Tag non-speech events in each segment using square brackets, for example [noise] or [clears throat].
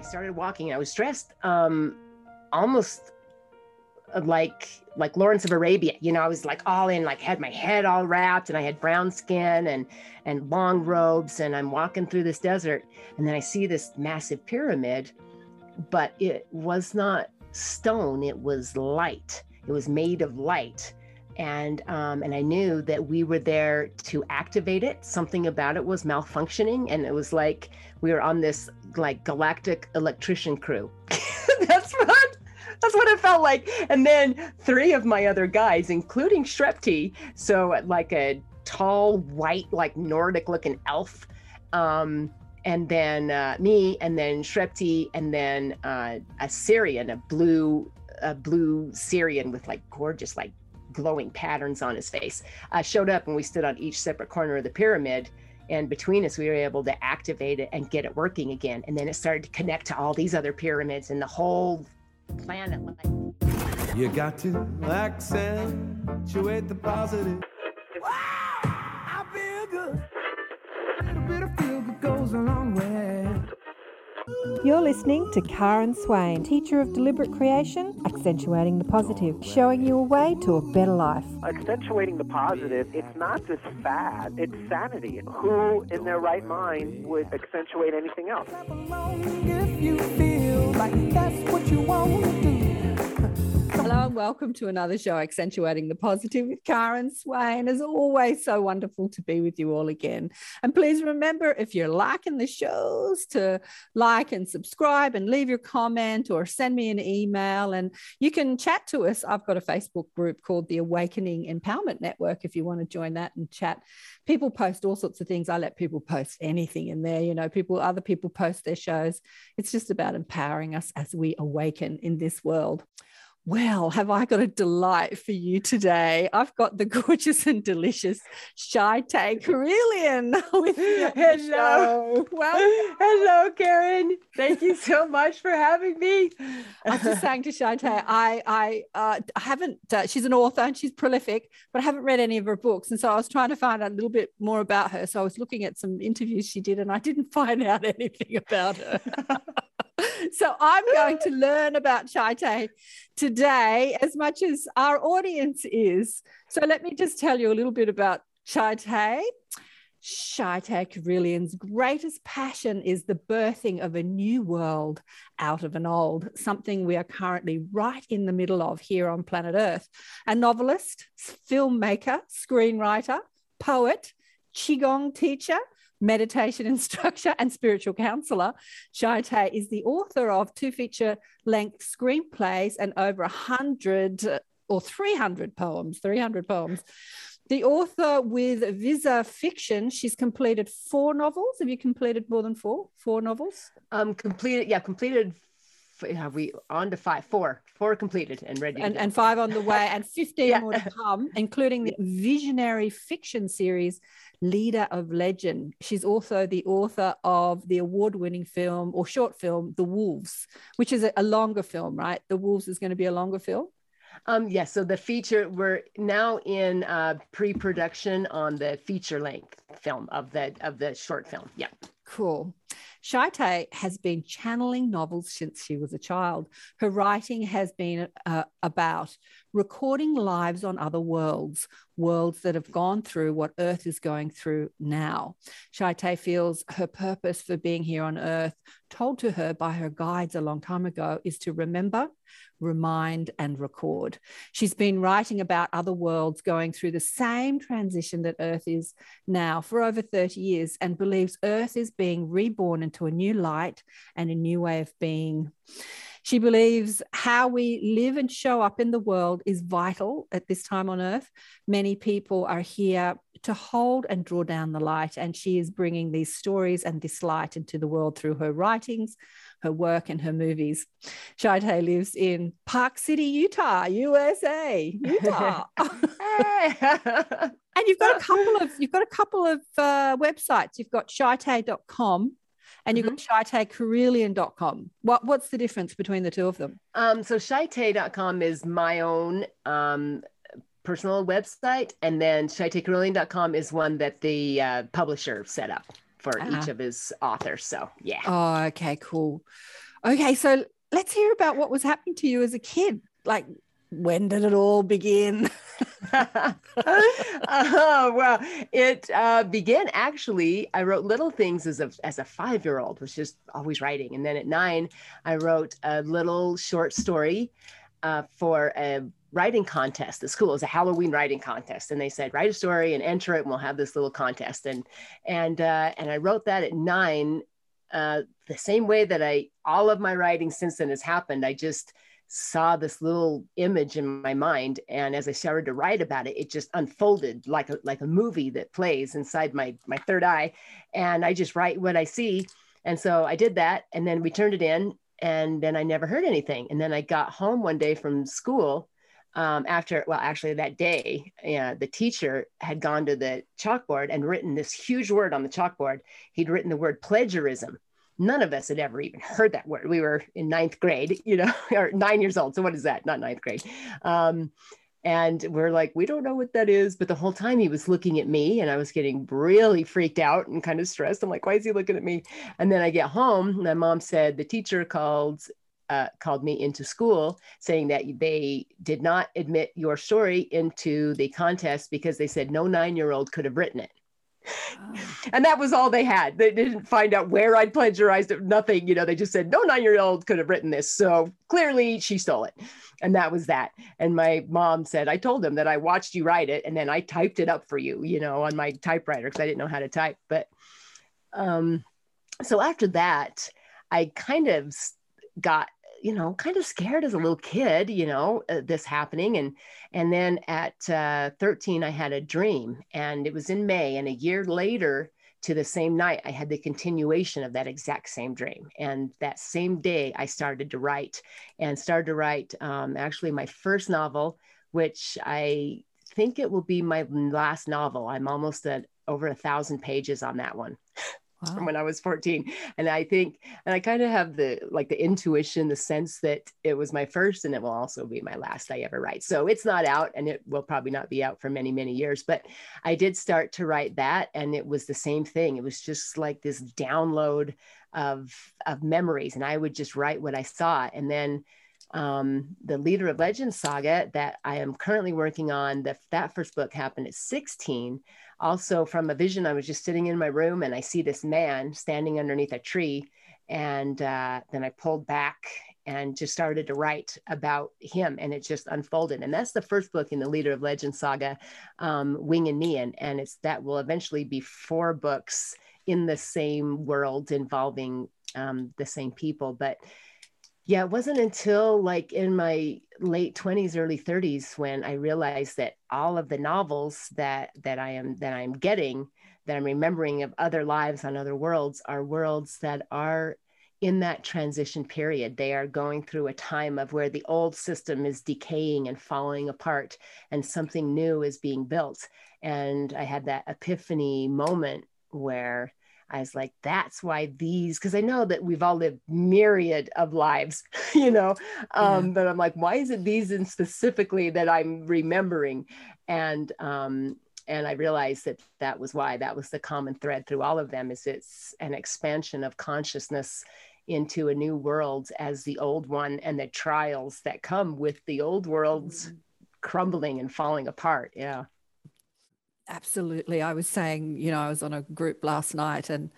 I started walking. And I was dressed um, almost like like Lawrence of Arabia. You know, I was like all in, like had my head all wrapped, and I had brown skin and and long robes, and I'm walking through this desert, and then I see this massive pyramid, but it was not stone; it was light. It was made of light, and um, and I knew that we were there to activate it. Something about it was malfunctioning, and it was like we were on this like galactic electrician crew. [laughs] That's what that's what it felt like. And then three of my other guys, including Shrepti, so like a tall, white, like Nordic looking elf. Um, and then uh, me, and then Shrepti, and then uh, a Sirian, a blue, a blue Sirian with like gorgeous, like glowing patterns on his face, uh, showed up, and we stood on each separate corner of the pyramid. And between us, we were able to activate it and get it working again. And then it started to connect to all these other pyramids, and the whole planet like. You got to accentuate the positive. You're listening to Karen Swain, teacher of deliberate creation, accentuating the positive, showing you a way to a better life. Accentuating the positive, it's not just fad, it's sanity. Who in their right mind would accentuate anything else? Hello and welcome to another show, Accentuating the Positive with Karen Swain. As always, so wonderful to be with you all again. And please remember, if you're liking the shows, to like and subscribe and leave your comment or send me an email. And you can chat to us. I've got a Facebook group called the Awakening Empowerment Network if you want to join that and chat. People post all sorts of things. I let people post anything in there. You know, people, other people post their shows. It's just about empowering us as we awaken in this world. Well, have I got a delight for you today? I've got the [laughs] gorgeous and delicious Shaitae Carillion [laughs] with me. on Hello. Well, Hello, Karen. Thank you so much for having me. I was just [laughs] saying to Shaitae, I I uh, I haven't. Uh, she's an author and she's prolific, but I haven't read any of her books, and so I was trying to find out a little bit more about her. So I was looking at some interviews she did, and I didn't find out anything about her. [laughs] so I'm going to learn about Shaitae today as much as our audience is. So let me just tell you a little bit about Shaitae. Shaitae Carillion's greatest passion is the birthing of a new world out of an old, something we are currently right in the middle of here on planet Earth. A novelist, filmmaker, screenwriter, poet, Qigong teacher, meditation [laughs] instructor, and spiritual counselor. Shaitae is the author of two feature length screenplays and over 100 uh, or 300 poems, 300 poems. The author with Visa Fiction, she's completed four novels. Have you completed more than four? Four novels? Um, completed, yeah, completed. Have we on to five, four, four completed and ready. and, and five on the way, and [laughs] 15 Yeah. more to come, including the visionary fiction series Leader of Legend. She's also the author of the award winning film or short film, The Wolves, which is a, a longer film, right? The Wolves is going to be a longer film. Um, yes, so the feature we're now in uh, pre-production on the feature length film of the of the short film. Yeah. Cool. Shaitae has been channeling novels since she was a child. Her writing has been uh, about recording lives on other worlds, worlds that have gone through what Earth is going through now. Shaitae feels her purpose for being here on Earth, told to her by her guides a long time ago, is to remember, remind, and record. She's been writing about other worlds going through the same transition that Earth is now for over 30 years and believes Earth is being reborn into a new light and a new way of being. She believes how we live and show up in the world is vital at this time on earth. Many people are here to hold and draw down the light, and she is bringing these stories and this light into the world through her writings, her work, and her movies. Shaitae lives in Park City, Utah, USA. Utah. [laughs] And you've got a couple of you've got a couple of uh, websites. You've got shaitae.com and you've got shaitaecarillion.com. What what's the difference between the two of them? um, so shaitae.com is my own um, personal website, and then shaitaecarillion.com is one that the uh, publisher set up for Ah. each of his authors. So yeah. Oh, okay, cool. Okay, so let's hear about what was happening to you as a kid. Like, when did it all begin? [laughs] oh, well, it uh, began actually. I wrote little things as a as a five year old, was just always writing, and then at nine, I wrote a little short story uh, for a writing contest. The school it was a Halloween writing contest, and they said write a story and enter it, and we'll have this little contest. And and uh, and I wrote that at nine. Uh, the same way that I all of my writing since then has happened. I just saw this little image in my mind and as i started to write about it it just unfolded like a like a movie that plays inside my my third eye. And i just write what i see. And so i did that and then we turned it in and then i never heard anything. And then i got home one day from school um, after well actually that day the teacher had gone to the chalkboard and written this huge word on the chalkboard. He'd written the word plagiarism none of us had ever even heard that word. We were in ninth grade, you know, [laughs] or nine years old. So what is that? Not ninth grade. Um, and we're like, we don't know what that is. But the whole time he was looking at me and I was getting really freaked out and kind of stressed. I'm like, why is he looking at me? And then I get home. My mom said the teacher called uh, called me into school saying that they did not admit your story into the contest because they said no nine year old could have written it. And that was all they had. They didn't find out where I'd plagiarized it, nothing. You know, they just said, no nine year old could have written this. So clearly she stole it. And that was that. And my mom said, I told them that I watched you write it and then I typed it up for you, you know, on my typewriter because I didn't know how to type. But um, so after that, I kind of got you know kind of scared as a little kid you know uh, this happening and and then at uh, 13 i had a dream and it was in may and a year later to the same night i had the continuation of that exact same dream and that same day i started to write and started to write um, actually my first novel which i think it will be my last novel. I'm almost at over a thousand pages on that one wow. from when I was 14. And I think, and I kind of have the like the intuition, the sense that it was my first and it will also be my last I ever write. So it's not out and it will probably not be out for many, many years. But I did start to write that and it was the same thing. It was just like this download of of memories. And I would just write what I saw. And then um, the leader of legends saga that i am currently working on the, that first book happened at 16 also from a vision i was just sitting in my room and i see this man standing underneath a tree and uh, then i pulled back and just started to write about him and it just unfolded. And that's the first book in the leader of legend saga um, wing and neon and it's that will eventually be four books in the same world involving um, the same people. But yeah, it wasn't until like in my late 20s, early 30s when I realized that all of the novels that that I am that I'm getting, that I'm remembering of other lives on other worlds are worlds that are in that transition period. They are going through a time of where the old system is decaying and falling apart and something new is being built. And I had that epiphany moment where I was like, that's why these, because I know that we've all lived myriad of lives, [laughs] you know, um, yeah. but I'm like, why is it these in specifically that I'm remembering? And um, and I realized that that was why that was the common thread through all of them is it's an expansion of consciousness into a new world as the old one and the trials that come with the old worlds mm-hmm. crumbling and falling apart. Yeah. Absolutely. I was saying, you know, I was on a group last night and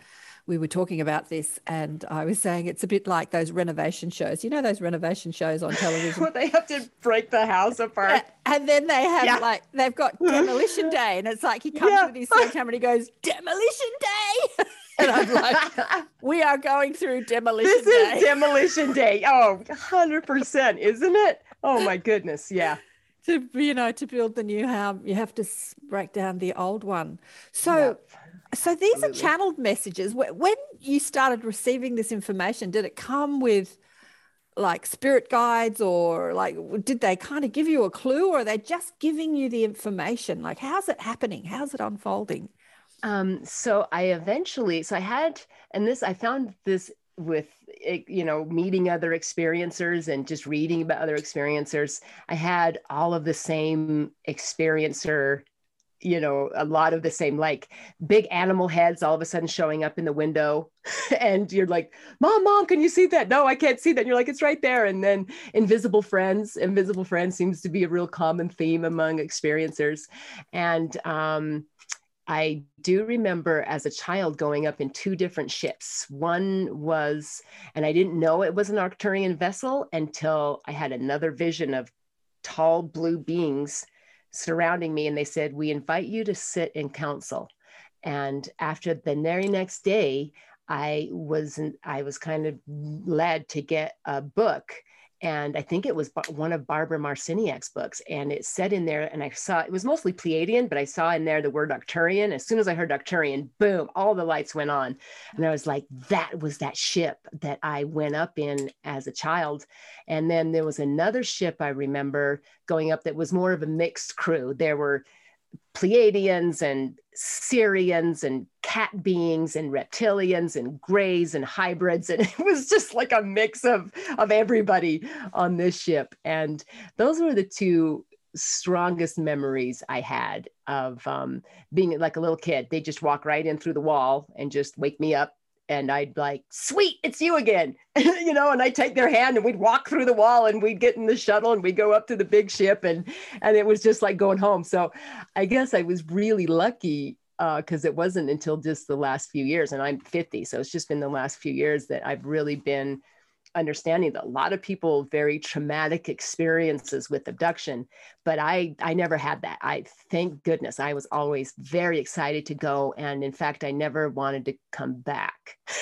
we were talking about this and I was saying it's a bit like those renovation shows. You know those renovation shows on television? [laughs] Where they have to break the house apart. And then they have yeah. like they've got demolition day and it's like he comes yeah. with his sledgehammer and he goes, Demolition day. [laughs] and I'm like, [laughs] we are going through demolition this day. This is demolition day. Oh, 100%, isn't it? Oh my goodness. Yeah to you know to build the new home you have to break down the old one. So yep. so these Absolutely. are channeled messages. When you started receiving this information did it come with like spirit guides or like did they kind of give you a clue or are they just giving you the information? Like how's it happening? How's it unfolding? Um, so i eventually so i had and this i found this with eh, you know meeting other experiencers and just reading about other experiencers i had all of the same experiencer you know a lot of the same like big animal heads all of a sudden showing up in the window [laughs] and you're like mom mom can you see that? No i can't see that. And you're like it's right there. And then invisible friends invisible friends seems to be a real common theme among experiencers. And um, I do remember as a child going up in two different ships. One was, and I didn't know it was an Arcturian vessel until I had another vision of tall blue beings surrounding me. And they said, We invite you to sit in council. And after the very next day, I was I was kind of led to get a book and I think it was one of Barbara Marciniak's books. And it said in there, and I saw it was mostly Pleiadian, but I saw in there the word Arcturian. As soon as I heard Arcturian, boom, all the lights went on. And I was like, that was that ship that I went up in as a child. And then there was another ship I remember going up that was more of a mixed crew. There were Pleiadians and Sirians and cat beings and reptilians and grays and hybrids. And [laughs] it was just like a mix of, of everybody on this ship. And those were the two strongest memories I had of um, being like a little kid. They just walk right in through the wall and just wake me up and I'd like, sweet, it's you again, [laughs] you know, and I'd take their hand and we'd walk through the wall and we'd get in the shuttle and we'd go up to the big ship and and it was just like going home. So I guess I was really lucky because uh, it wasn't until just the last few years, and I'm 50, so it's just been the last few years that I've really been understanding that a lot of people very traumatic experiences with abduction but i i never had that. I thank goodness i was always very excited to go and in fact i never wanted to come back. [laughs]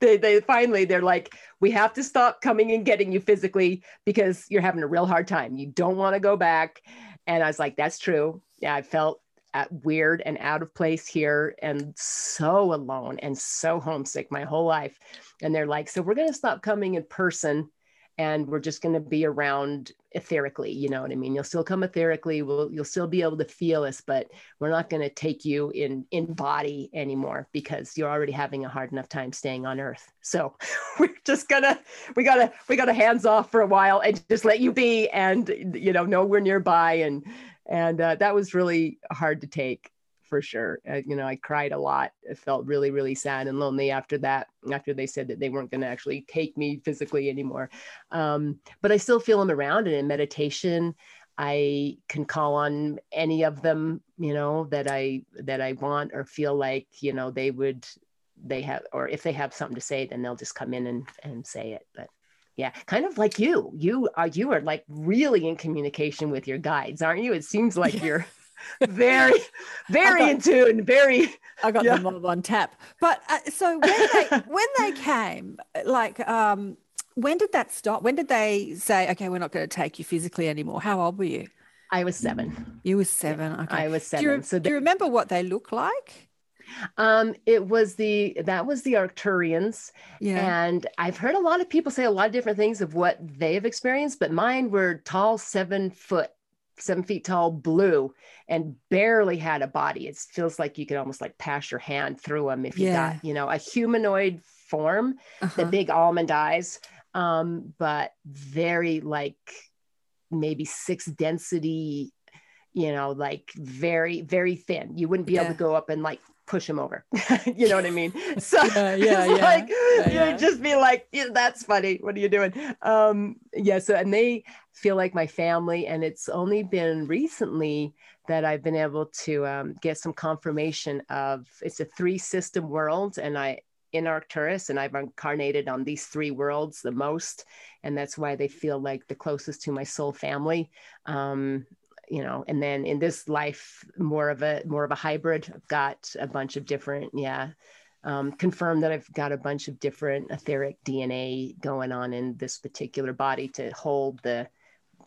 They, they finally they're like we have to stop coming and getting you physically because you're having a real hard time. You don't want to go back. And i was like that's true. Yeah i felt weird and out of place here and so alone and so homesick my whole life. And they're like so we're going to stop coming in person and we're just going to be around etherically you know what i mean? You'll still come etherically we'll, you'll still be able to feel us but we're not going to take you in in body anymore because you're already having a hard enough time staying on earth. So [laughs] we're just gonna we gotta we gotta hands off for a while and just let you be and you know we're nearby and and uh, that was really hard to take for sure. Uh, you know, I cried a lot. I felt really, really sad and lonely after that, after they said that they weren't going to actually take me physically anymore. Um, but I still feel them around. And in meditation, I can call on any of them, you know, that I that I want or feel like, you know, they would they have or if they have something to say, then they'll just come in and, and say it. But yeah kind of like you. You are you are like really in communication with your guides aren't you? It seems [laughs] like you're [laughs] very very got, in tune very i got yeah. them on tap. But uh, so when they [laughs] when they came like um when did that stop? When did they say okay we're not going to take you physically anymore how old were you? I was seven. You were seven okay. I was seven do you, so do you remember what they look like um, it was the that was the Arcturians, yeah. and I've heard a lot of people say a lot of different things of what they've experienced, but mine were tall, seven foot, seven feet tall, blue, and barely had a body. It feels like you could almost like pass your hand through them if you yeah. got, you know, a humanoid form, uh-huh. the big almond eyes, um, but very like maybe six density you know, like very, very thin. You wouldn't be yeah. able to go up and like push him over. [laughs] you know what I mean? [laughs] So yeah, [laughs] yeah, yeah. like yeah, yeah. just be like, yeah, that's funny. What are you doing? Um, yeah, so and they feel like my family, and it's only been recently that I've been able to um, get some confirmation of it's a three system world, and I in Arcturus, and I've incarnated on these three worlds the most, and that's why they feel like the closest to my soul family. Um, you know and then in this life more of a more of a hybrid i've got a bunch of different yeah um, confirmed that i've got a bunch of different etheric dna going on in this particular body to hold the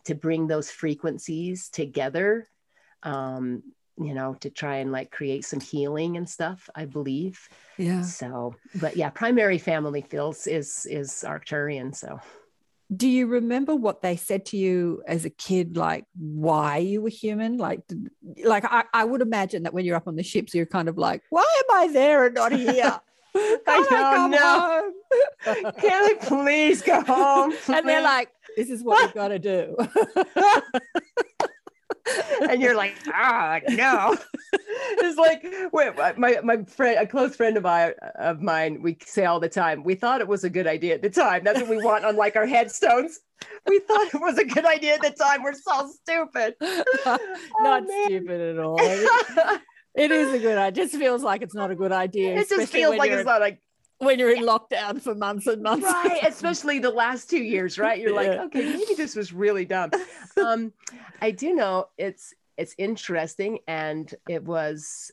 to bring those frequencies together um, you know to try and like create some healing and stuff i believe. Yeah. So but yeah primary family feels is is arcturian so do you remember what they said to you as a kid like why you were human like like I, I would imagine that when you're up on the ships you're kind of like why am i there and not here [laughs] I don't know. Can [laughs] I please go home? Please? [laughs] And they're like, this is what we've got to do. And you're like, ah, no. [laughs] it's like wait, my my friend, a close friend of mine, of mine, we say all the time. We thought it was a good idea at the time. That's what we want on like our headstones. We thought it was a good idea at the time. We're so stupid. [laughs] not oh, stupid at all. [laughs] It is a good idea. It just feels like it's not a good idea. It just feels like it's not like when you're in lockdown for months and months. Right. Especially the last two years, right? You're like, okay, maybe this was really dumb. [laughs] Um, I do know it's it's interesting and it was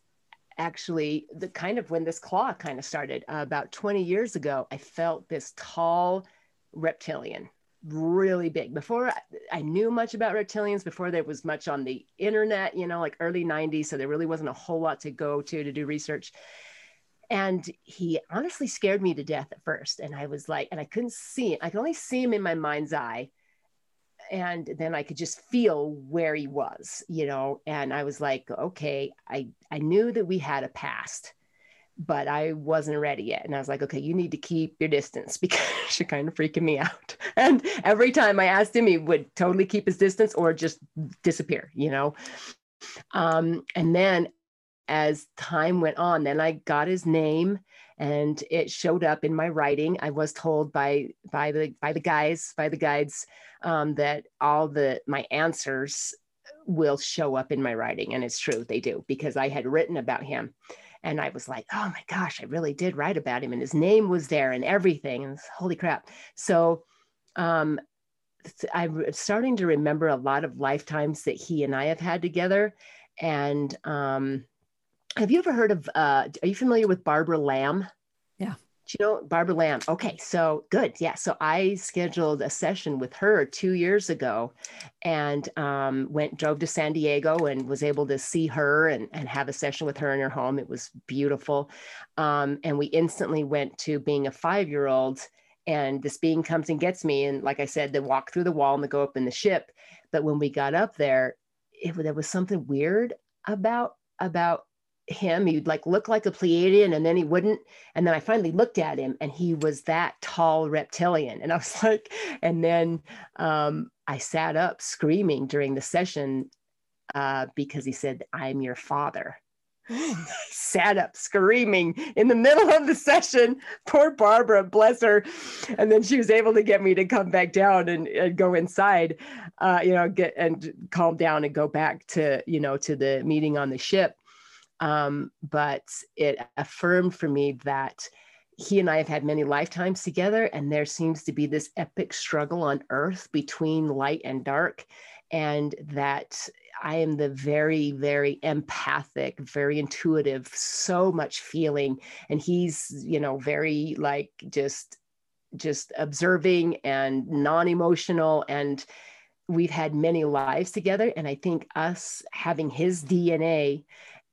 actually the kind of when this claw kind of started uh, about 20 years ago i felt this tall reptilian really big before I, knew much about reptilians before there was much on the internet you know like early 90s so there really wasn't a whole lot to go to to do research and he honestly scared me to death at first and i was like and i couldn't see him i could only see him in my mind's eye and then i could just feel where he was you know and i was like okay i i knew that we had a past but I wasn't ready yet. And I was like, okay, you need to keep your distance [laughs] because you're kind of freaking me out. [laughs] And every time I asked him, he would totally keep his distance or just disappear, you know? Um, and then as time went on, then I got his name and it showed up in my writing. I was told by by the by the guys, by the guides, um, that all the my answers will show up in my writing. And it's true, they do, because I had written about him and I was like, oh my gosh, I really did write about him, and his name was there and everything, and holy crap. So um, I'm starting to remember a lot of lifetimes that he and I have had together, and um, have you ever heard of? Uh, are you familiar with Barbara Lamb? Do you know Barbara Lamb? Okay, so good. Yeah. So I scheduled a session with her two years ago and um, went, drove to San Diego and was able to see her and, and have a session with her in her home. It was beautiful. Um, and we instantly went to being a five year old. And this being comes and gets me. And like I said, they walk through the wall and they go up in the ship. But when we got up there, it, there was something weird about about him. He'd like look like a Pleiadian and then he wouldn't. And then I finally looked at him and he was that tall reptilian. And I was [laughs] like, and then um, I sat up screaming during the session uh, because he said, I'm your father. [laughs] sat up screaming in the middle of the session. Poor Barbara, bless her. And then she was able to get me to come back down and, and go inside, uh, you know, get and calm down and go back to, you know, to the meeting on the ship. Um, but it affirmed for me that he and I have had many lifetimes together, and there seems to be this epic struggle on earth between light and dark. And that I am the very, very empathic, very intuitive, so much feeling. And he's, you know, very like just just observing and non-emotional and we've had many lives together and i think us having his dna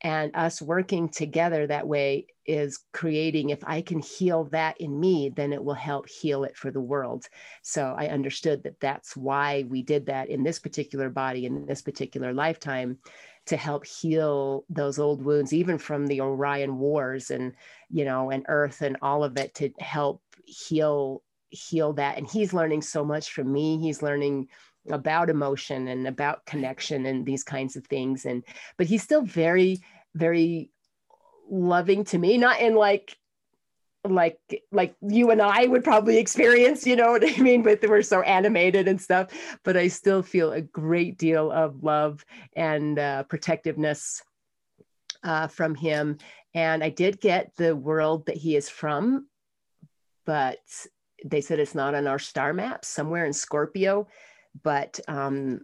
and us working together that way is creating if i can heal that in me then it will help heal it for the world. So i understood that that's why we did that in this particular body in this particular lifetime to help heal those old wounds even from the orion wars and you know and earth and all of it to help heal heal that. And he's learning so much from me. He's learning about emotion and about connection and these kinds of things and but he's still very very loving to me not in like like like you and I would probably experience, you know [laughs] what I mean? But we're so animated and stuff. But I still feel a great deal of love and uh, protectiveness uh, from him. And I did get the world that he is from, but they said it's not on our star map, somewhere in Scorpio but um,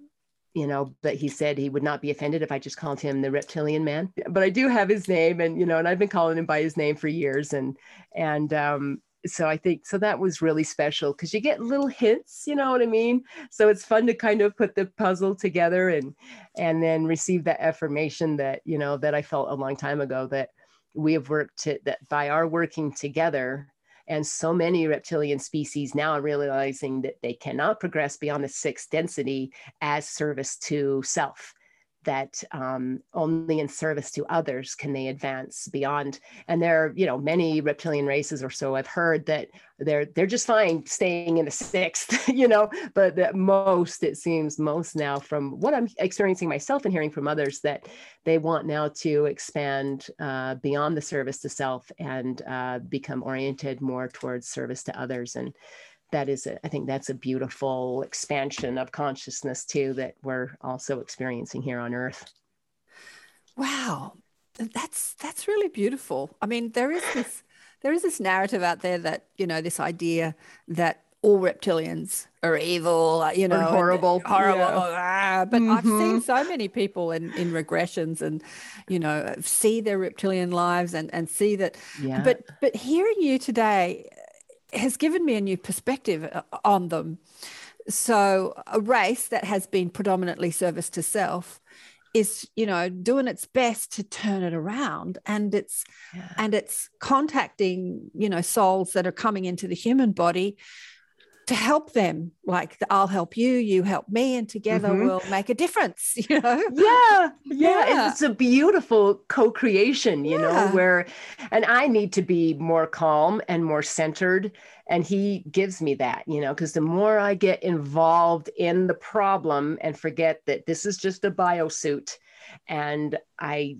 you know, but he said he would not be offended if I just called him the reptilian man. But I do have his name, and you know, and I've been calling him by his name for years, and and um, so I think so that was really special because you get little hints, you know what I mean. So it's fun to kind of put the puzzle together and and then receive that affirmation that you know that I felt a long time ago that we have worked to, that by our working together and so many reptilian species now are realizing that they cannot progress beyond the sixth density as service to self. That um, only in service to others can they advance beyond. And there are, you know, many reptilian races or so I've heard that they're they're just fine staying in the sixth, [laughs] you know, but that most it seems most now from what I'm experiencing myself and hearing from others that they want now to expand uh, beyond the service to self and uh, become oriented more towards service to others and that is a, I think that's a beautiful expansion of consciousness too that we're also experiencing here on earth wow that's that's really beautiful i mean there is this there is this narrative out there that you know this idea that all reptilians are evil, you know, horrible, horrible. Yeah. Ah, but mm-hmm. I've seen so many people in, in regressions and, you know, see their reptilian lives and, and see that. Yeah. But but hearing you today, has given me a new perspective uh, on them. So, a race that has been predominantly service to self is you know doing its best to turn it around and it's yeah. and it's contacting you know souls that are coming into the human body to help them like i'll help you you help me and together mm-hmm. we'll make a difference [laughs] you know yeah, yeah yeah it's a beautiful co-creation you yeah. know where and i need to be more calm and more centered and he gives me that you know because the more i get involved in the problem and forget that this is just a biosuit and i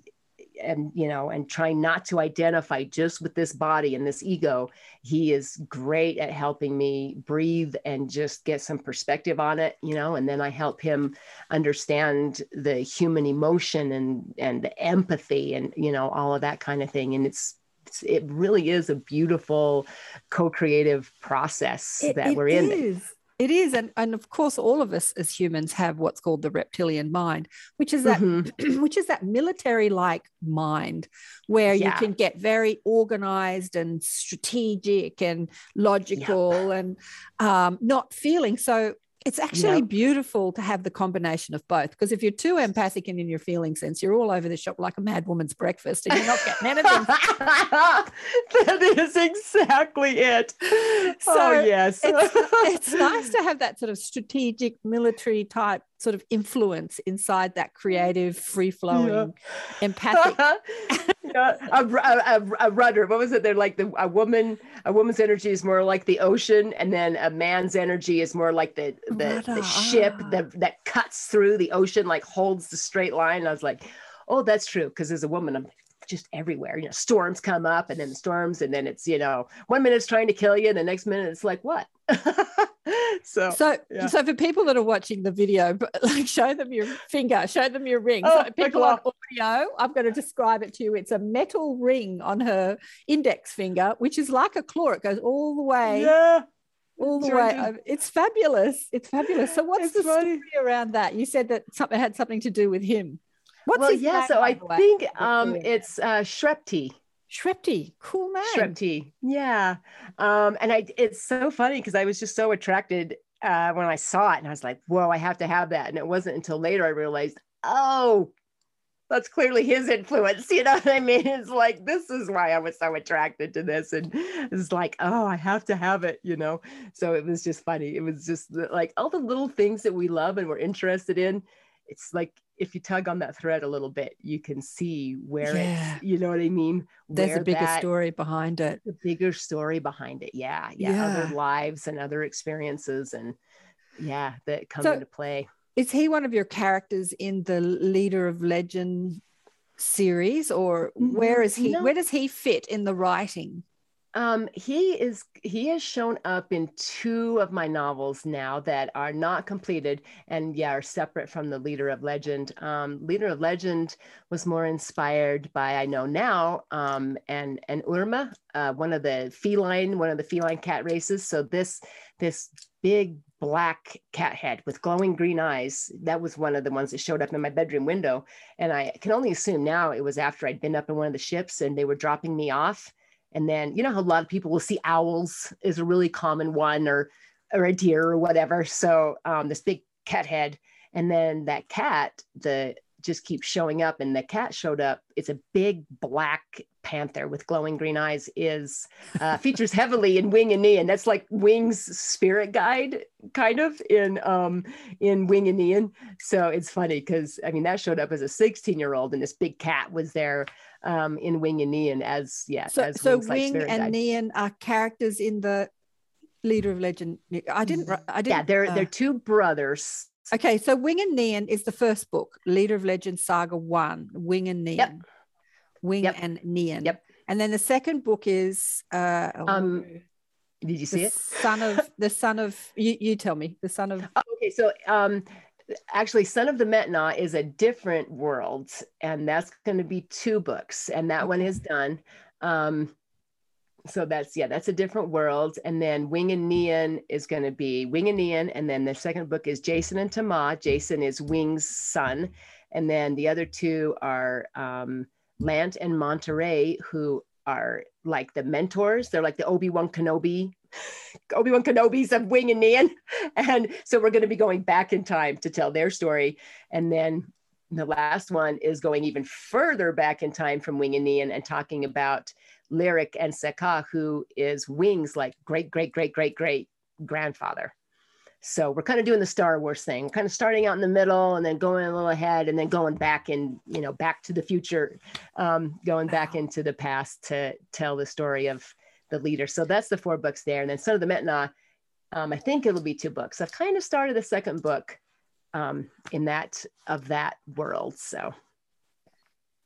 and you know and trying not to identify just with this body and this ego he is great at helping me breathe and just get some perspective on it you know and then i help him understand the human emotion and and the empathy and you know all of that kind of thing. And it's it really is a beautiful co-creative process it, that it we're in it is. And, and of course, all of us as humans have what's called the reptilian mind, which is that mm-hmm. [clears throat] which is that military-like mind where yeah. you can get very organized and strategic and logical yep. and um, not feeling so it's actually yep. beautiful to have the combination of both because if you're too empathic and in your feeling sense, you're all over the shop like a mad woman's breakfast and you're not getting anything. [laughs] that is exactly it. So oh, yes. it's, [laughs] it's nice to have that sort of strategic military type sort of influence inside that creative, free flowing, yeah. [laughs] empathic. [laughs] yeah, a, a, a, rudder. What was it? They're like the a woman. A woman's energy is more like the ocean, and then a man's energy is more like the the, the ship ah. that that cuts through the ocean, like holds the straight line. And I was like, oh, that's true. Because as a woman, I'm just everywhere. You know, storms come up and then storms, and then it's, you know, one minute it's trying to kill you, and the next minute it's like, what? [laughs] so so yeah. so for people that are watching the video, [laughs] like show them your finger, show them your ring. Oh, so people on audio, I'm going to describe it to you. It's a metal ring on her index finger, which is like a claw. It goes all the way. Yeah all the way. It's fabulous. It's fabulous. So, what's it's the funny. story around that? You said that something had something to do with him. What's well, yeah. So I think um, it's uh, Shrepti. Shrepti, cool name. Shrepti, yeah. Um, and I, it's so funny because I was just so attracted uh, when I saw it, and I was like, "Whoa, I have to have that." And it wasn't until later I realized, "Oh, that's clearly his influence." [laughs] You know what I mean? It's like this is why I was so attracted to this, and it's like, "Oh, I have to have it," you know. So it was just funny. It was just like all the little things that we love and we're interested in. It's like if you tug on that thread a little bit, you can see where yeah. it's, you know what I mean? There's a bigger that, story behind it. The bigger story behind it. Yeah, yeah. yeah. Other lives and other experiences and yeah, that come so, into play. Is he one of your characters in the Leader of Legend series or mm-hmm. where is he no. where does he fit in the writing? Um, he is he has shown up in two of my novels now that are not completed and yeah are separate from the Leader of Legend. Um, Leader of Legend was more inspired by I know now um, and and Urma, uh, one of the feline one of the feline cat races. So this this big black cat head with glowing green eyes. That was one of the ones that showed up in my bedroom window. And I can only assume now it was after I'd been up in one of the ships and they were dropping me off and then you know how a lot of people will see owls is a really common one or or a deer or whatever. So um, this big cat head. And then that cat, the just keeps showing up and the cat showed up it's a big black panther with glowing green eyes is uh, features heavily in wing and neon that's like wing's spirit guide kind of in um in wing and neon so it's funny because i mean that showed up as a 16 year old and this big cat was there um in wing and Nian as yeah So, as so like, Wing and. Neon are characters in the Leader of Legend. I didn't. I didn't. yeah they're uh, they're two brothers Okay, so Wing and Nian is the first book, Leader of Legend Saga One, Wing and Nian. Yep. Wing Yep. and Nian. Yep. And then the second book is uh, oh, Um, did you see the it son of the son of you. You tell me the son of. Oh, okay, so um, actually, Son of the Metna is a different world, and that's going to be two books, and that one is done. Um, so that's yeah, that's a different world, and then Wing and Neon is going to be Wing and Neon, and then the second book is Jason and Tama. Jason is Wing's son, and then the other two are um, Lant and Monterey, who are like the mentors. They're like the Obi Wan Kenobi, Obi Wan Kenobis of Wing and Neon. And so we're going to be going back in time to tell their story. And then the last one is going even further back in time from Wing and Neon and talking about Lyric and Seka, who is Wing's like great, great, great, great, great grandfather. So we're kind of doing the Star Wars thing, kind of starting out in the middle and then going a little ahead and then going back in, you know, back to the future, um, going back into the past to tell the story of the leader. So that's the four books there. And then Son of the Metna, um, I think it'll be two books. I've kind of started the second book um, in that of that world. So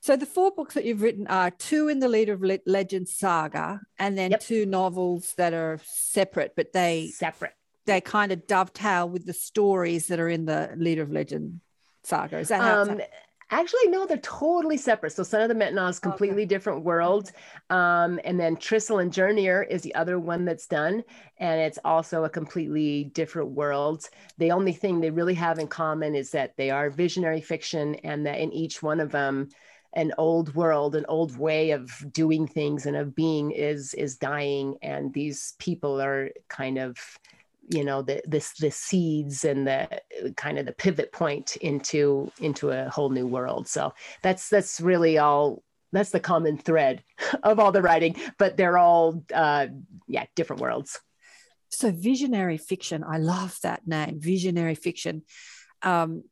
So the four books that you've written are two in the Leader of Le- Legend saga, and then Yep. two novels that are separate, but they separate. they kind of dovetail with the stories that are in the Leader of Legend saga. Is that how it's Um, actually, no, they're totally separate. So Son of the Metna is completely different world. Um, and then Tristle and Journeyer is the other one that's done. And it's also a completely different world. The only thing they really have in common is that they are visionary fiction and that in each one of them, an old world, an old way of doing things and of being is is dying. And these people are kind of you know the this the seeds and the kind of the pivot point into into a whole new world. So that's that's really all that's the common thread [laughs] of all the writing but they're all uh yeah different worlds. So visionary fiction i love that name visionary fiction. Um,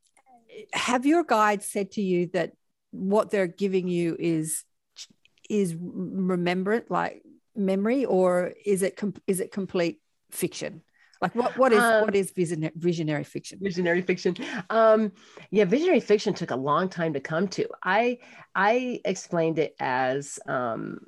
have your guides said to you that what they're giving you is is remembrance like memory or is it com- is it complete fiction like what what is Um, what is visionary, visionary fiction? Visionary fiction. Um yeah visionary fiction took a long time to come to. I i explained it as um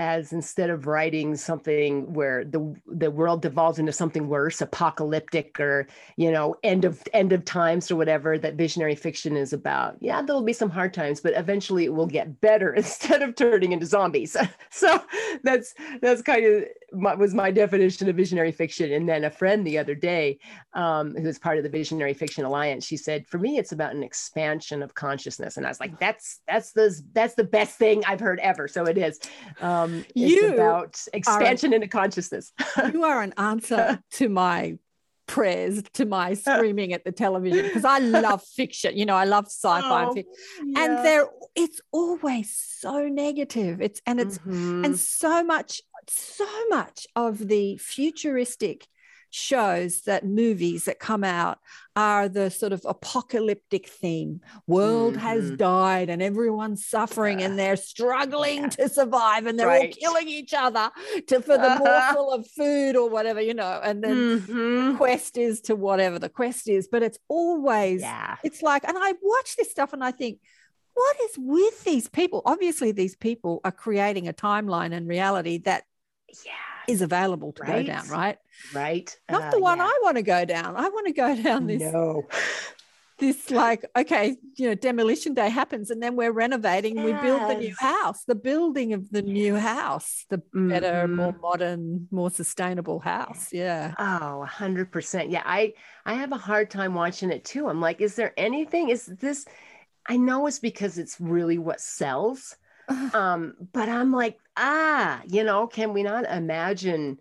as instead of writing something where the the world devolves into something worse apocalyptic or you know end of end of times or whatever that visionary fiction is about yeah there'll be some hard times but eventually it will get better [laughs] instead of turning into zombies. [laughs] So that's that's kind of my, was my definition of visionary fiction. And then a friend the other day um, who's part of the visionary fiction alliance she said for me it's about an expansion of consciousness. And i was like that's that's the that's the best thing i've heard ever. So it is. Um, it's You about expansion into consciousness. [laughs] You are an answer to my prayers to my [laughs] screaming at the television because I love fiction. You know, I love sci-fi and Oh, fiction. And there it's always so negative. It's and it's Mhm. and so much so much of the futuristic shows that movies that come out are the sort of apocalyptic theme world has Mhm. died and everyone's suffering and they're struggling Yeah. to survive and they're all killing each other to for the morsel [laughs] of food or whatever you know and then Mhm. quest is to whatever the quest is but it's always yeah it's like and i watch this stuff and i think what is with these people obviously these people are creating a timeline and reality that yeah is available to Right. go down right right not Uh, the one yeah. i want to go down i want to go down this no this like okay you know demolition day happens and then we're renovating and we build the new house the building of the new house the better more modern more sustainable house yeah Oh, 100%. Yeah, I I have a hard time watching it too. I'm like, is there anything is this I know it's because it's really what sells. [sighs] Um, but I'm like, ah, you know, can we not imagine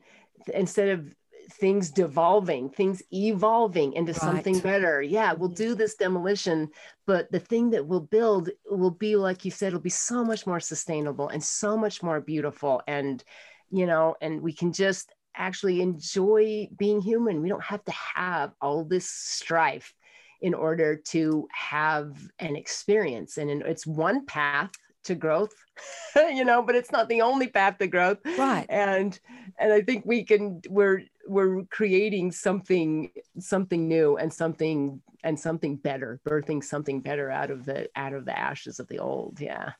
instead of things devolving, things evolving into Right. something better. Yeah, we'll do this demolition, but the thing that we'll build will be, like you said, it'll be so much more sustainable and so much more beautiful. And, you know, and we can just actually enjoy being human. We don't have to have all this strife in order to have an experience. And it's one path to growth, [laughs] you know, but it's not the only path to growth Right. and and i think we can we're we're creating something something new and something and something better birthing something better out of the out of the ashes of the old yeah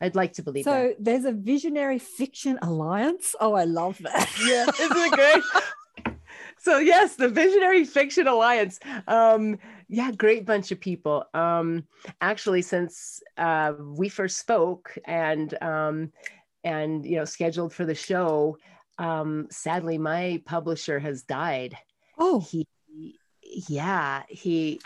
i'd like to believe So there's a visionary fiction alliance. Oh, I love that. that [laughs] yeah isn't it great [laughs] so yes the visionary fiction alliance um yeah great bunch of people um actually since uh we first spoke and um and you know scheduled for the show um sadly my publisher has died Oh, he yeah he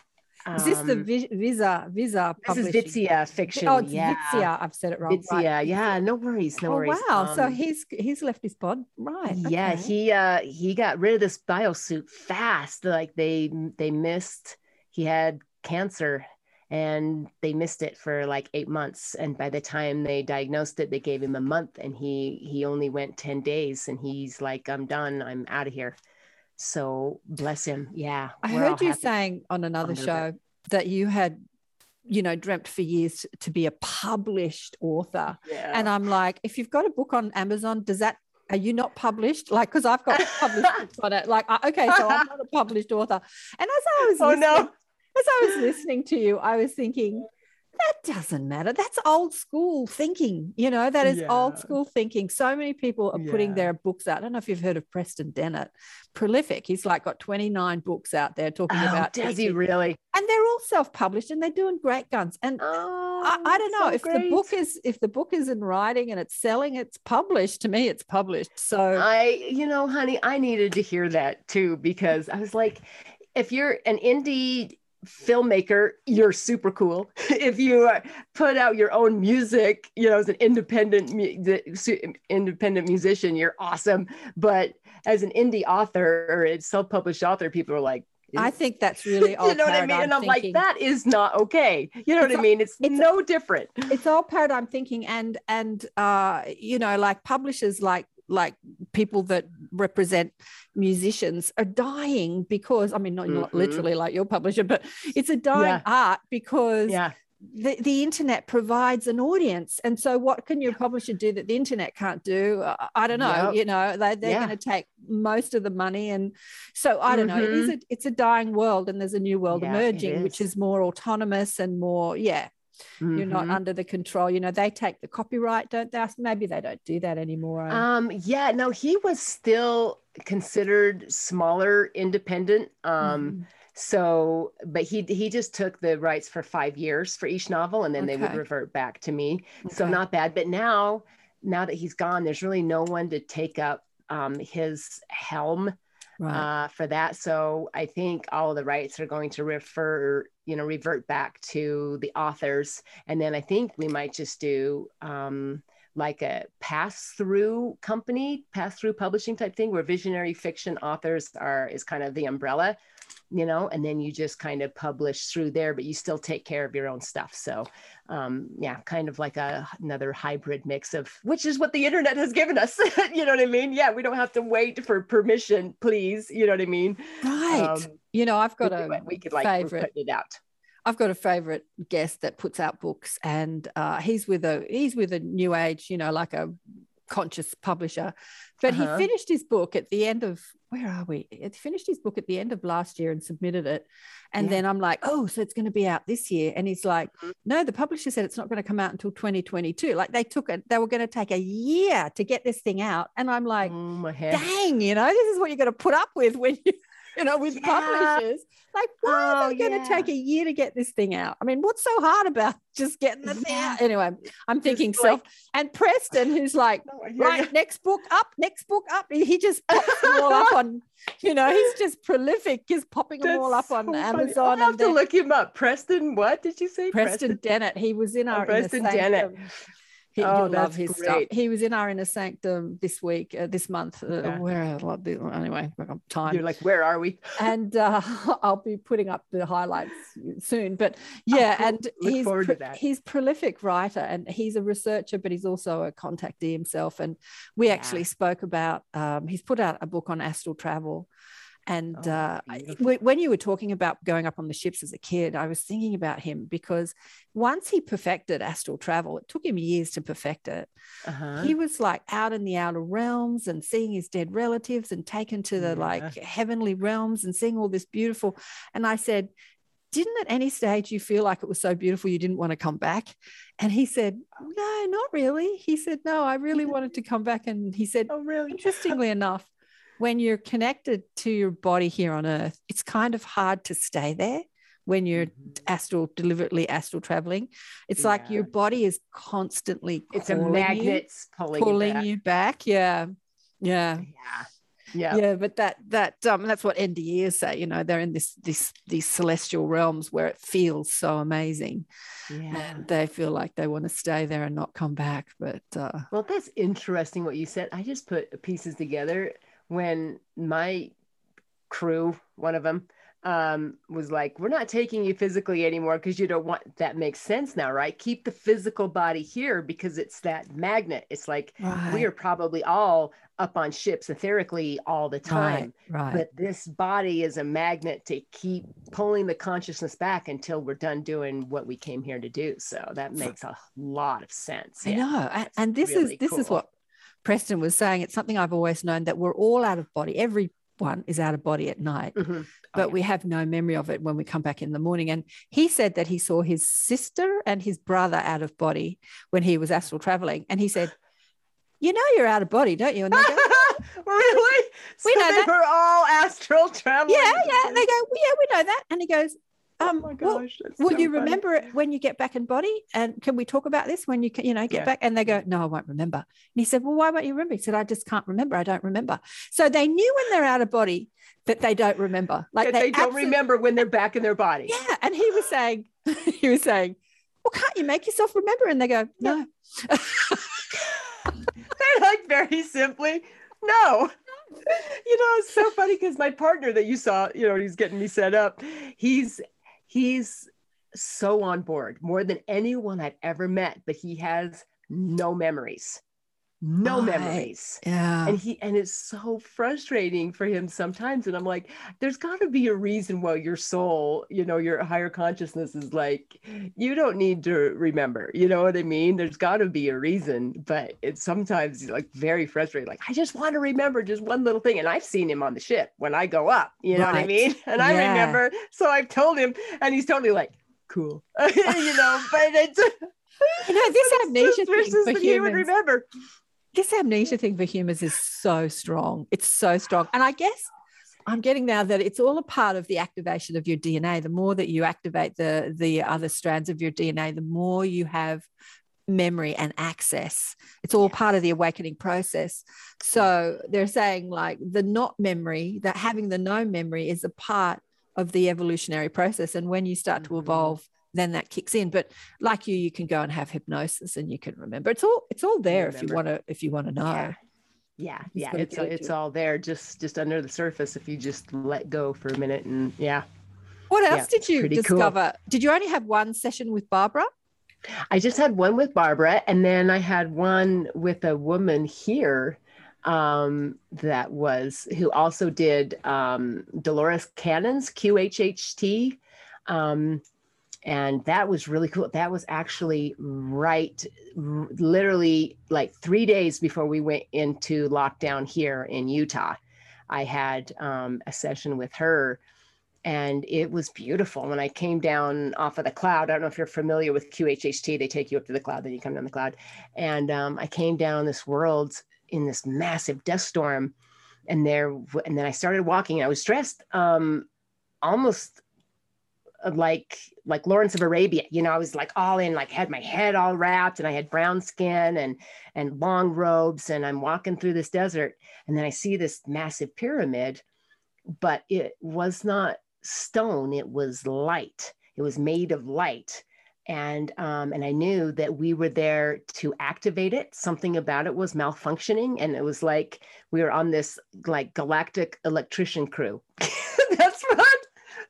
is this the um, Vi- Visa Visa this is? Vitsia fiction Oh, it's yeah Vizia. I've said it wrong. Vitsia right. yeah no worries no oh worries wow! so Um, he's he's left his pod, right? yeah okay. he uh he got rid of this biosuit fast like they they missed he had cancer and they missed it for like eight months and by the time they diagnosed it they gave him a month and he he only went 10 days and he's like i'm done i'm out of here so bless him yeah I heard you saying on another show that you had, you know, dreamt for years to be a published author. yeah. And I'm like, if you've got a book on Amazon, does that are you not published? Like, because I've got published books on it. Like, okay, so I'm not a published author. And as I was [laughs] oh no as I was listening to you, I was thinking, that doesn't matter. That's old school thinking. You know, that is old school thinking. So many people are putting Yeah. their books out. I don't know if you've heard of Preston Dennett, prolific. He's like got 29 books out there talking oh, about does he really and they're all self-published and they're doing great guns. And oh I, I don't know so if the book is if the book is in writing and it's selling, it's published. To me, it's published. So I, you know, honey, I needed to hear that too because I was like, if you're an indie filmmaker, you're super cool. [laughs] if you uh, put out your own music, you know, as an independent independent musician, you're awesome. But as an indie author or a self-published author, people are like, I think that's [laughs] really old you know what I mean? And I'm thinking. like, that is not okay. You know what It's I mean? It's, it's no different. it's all paradigm thinking and and uh you know like publishers like like people that represent musicians are dying because i mean not, not Mhm. literally like your publisher but it's a dying art because Yeah. the, the internet provides an audience and so what can your publisher do that the internet can't do i, I don't know Yep. you know they, they're Yeah. going to take most of the money and so i don't know it is a, it's a dying world and there's a new world Mm-hmm. Yeah, emerging which is. is more autonomous and more yeah you're not Mhm. under the control you know they take the copyright don't they maybe they don't do that anymore Um, yeah, no, he was still considered smaller independent. Um, Mhm. so but he he just took the rights for five years for each novel and then they would revert back to me. So not bad. But now now that he's gone, there's really no one to take up um his helm right uh, for that. So I think all the rights are going to refer, you know, revert back to the authors. And then I think we might just do um, like a pass through company, pass through publishing type thing where visionary fiction authors are is kind of the umbrella, you know, and then you just kind of publish through there, but you still take care of your own stuff. So um, yeah, kind of like a another hybrid mix of which is what the internet has given us. [laughs] you know what I mean? Yeah, we don't have to wait for permission, please. You know what I mean? right Um, you know i've got we a we could like favorite it out. I've got a favorite guest that puts out books, and uh, he's with a he's with a new age, you know, like a conscious publisher. But Uh-huh. he finished his book at the end of where are we? He finished his book at the end of last year and submitted it. And Yeah. then I'm like, oh, so it's going to be out this year. And he's like, Mhm. no, the publisher said it's not going to come out until 2022. Like they took it, they were going to take a year to get this thing out. And I'm like, oh dang, you know, this is what you're going to put up with when you, [laughs] you know, with Yeah. publishers. Like, why are Oh, they going to yeah. take a year to get this thing out? I mean, what's so hard about [laughs] just getting the thing out? Anyway, I'm thinking Just self. And Preston, who's like, [laughs] oh, I right, next book up, next book up. He just pops them all up on, you know, he's just prolific, just popping them all up That's on so funny. Amazon. I'll have and to then look him up. Preston, what did you say? Preston Dennett, he was in Oh, our the Preston Dennett. He, Oh, love his stuff. great. He was in our inner sanctum this week, uh, this month. Uh, Yeah. Where I love the anyway, time. You're like, where are we? [laughs] and uh, [laughs] I'll be putting up the highlights soon. But yeah, cool. and he's pro- he's prolific writer, and he's a researcher, but he's also a contactee himself. And we actually spoke about um, he's put out a book on astral travel. And Oh, uh, when you were talking about going up on the ships as a kid, I was thinking about him because once he perfected astral travel, it took him years to perfect it Uh-huh. he was like out in the outer realms and seeing his dead relatives and taken to the Yeah. like heavenly realms and seeing all this beautiful and i said didn't at any stage you feel like it was so beautiful you didn't want to come back and he said no not really he said no i really wanted to come back and he said [laughs] oh, really? interestingly enough when you're connected to your body here on earth it's kind of hard to stay there when you're Mhm. astral deliberately astral traveling it's like your body is constantly It's a you magnet pulling, pulling you. you back. Yeah. Yeah. Yeah. Yeah. Yeah. but that that um that's what NDEs say, you know, they're in this this these celestial realms where it feels so amazing. Yeah. And they feel like they want to stay there and not come back. But uh Well, that's interesting what you said. I just put pieces together when my crew, one of them, um, was like, "We're not taking you physically anymore because you don't want." That makes sense now, right? Keep the physical body here because it's that magnet. It's like we are probably all up on ships etherically all the time, Right. right. but this body is a magnet to keep pulling the consciousness back until we're done doing what we came here to do. So that makes a lot of sense. I Yeah. know. And, and this really is this is what Preston was saying. It's something I've always known that we're all out of body. Everyone is out of body at night. Mhm. Oh, but yeah. we have no memory of it when we come back in the morning. And he said that he saw his sister and his brother out of body when he was astral traveling. And he said, You know, you're out of body, don't you? And they go, [laughs] really? We know they that. were all astral traveling. Yeah, yeah. And they go, well, Yeah, we know that. And he goes, Oh um, my well, gosh. that's Will so you funny. remember it when you get back in body? And can we talk about this when you can, you know, get Yeah. back? And they go, No, I won't remember. And he said, Well, why won't you remember? He said, I just can't remember. I don't remember. So they knew when they're out of body that they don't remember. Like That they, don't remember when they're back in their body. Yeah. And he was saying, [laughs] he was saying, well, can't you make yourself remember? And they go, no. [laughs] [laughs] They're like very simply, no. You know, it's so funny because my partner that you saw, you know, he's getting me set up. He's he's so on board more than anyone I've ever met, but he has no memories. No Right. memories. Yeah. and he and it's so frustrating for him sometimes and i'm like there's got to be a reason why your soul you know your higher consciousness is like you don't need to remember you know what i mean there's got to be a reason but it's sometimes like very frustrating like i just want to remember just one little thing and i've seen him on the ship when i go up you know what i mean [laughs] and i remember so i've told him and he's totally like cool [laughs] you know but it's [laughs] you know, this amnesia suspicious thing for that he would remember this amnesia thing for humans is so strong. It's so strong. And I guess I'm getting now that it's all a part of the activation of your DNA. The more that you activate the the other strands of your DNA, the more you have memory and access. It's all part of the awakening process. So they're saying like the not memory, that having the no memory is a part of the evolutionary process. And when you start to Mhm. evolve, then that kicks in. But like you, you can go and have hypnosis and you can remember. It's all it's all there if you want to if you want to know. Yeah. Yeah, yeah, it's get it's all there, just just under the surface. If you just let go for a minute, and yeah, What Yeah, else did you pretty cool. discover? Did you only have one session with Barbara? I just had one with Barbara, and then I had one with a woman here um, that was who also did um, Dolores Cannon's QHHT. Um, and that was really cool. That was actually right, r- literally like three days before we went into lockdown here in Utah. I had um, a session with her and it was beautiful when I came down off of the cloud. I don't know if you're familiar with QHHT. They take you up to the cloud, then you come down the cloud. And um, I came down this world in this massive dust storm, and there, and then I started walking. And I was dressed um, almost like like Lawrence of Arabia. You know, I was like all in, like had my head all wrapped, and I had brown skin and and long robes, and I'm walking through this desert, and then I see this massive pyramid, but it was not stone it was light it was made of light and um, and I knew that we were there to activate it. Something about it was malfunctioning, and it was like we were on this like galactic electrician crew. [laughs] that's what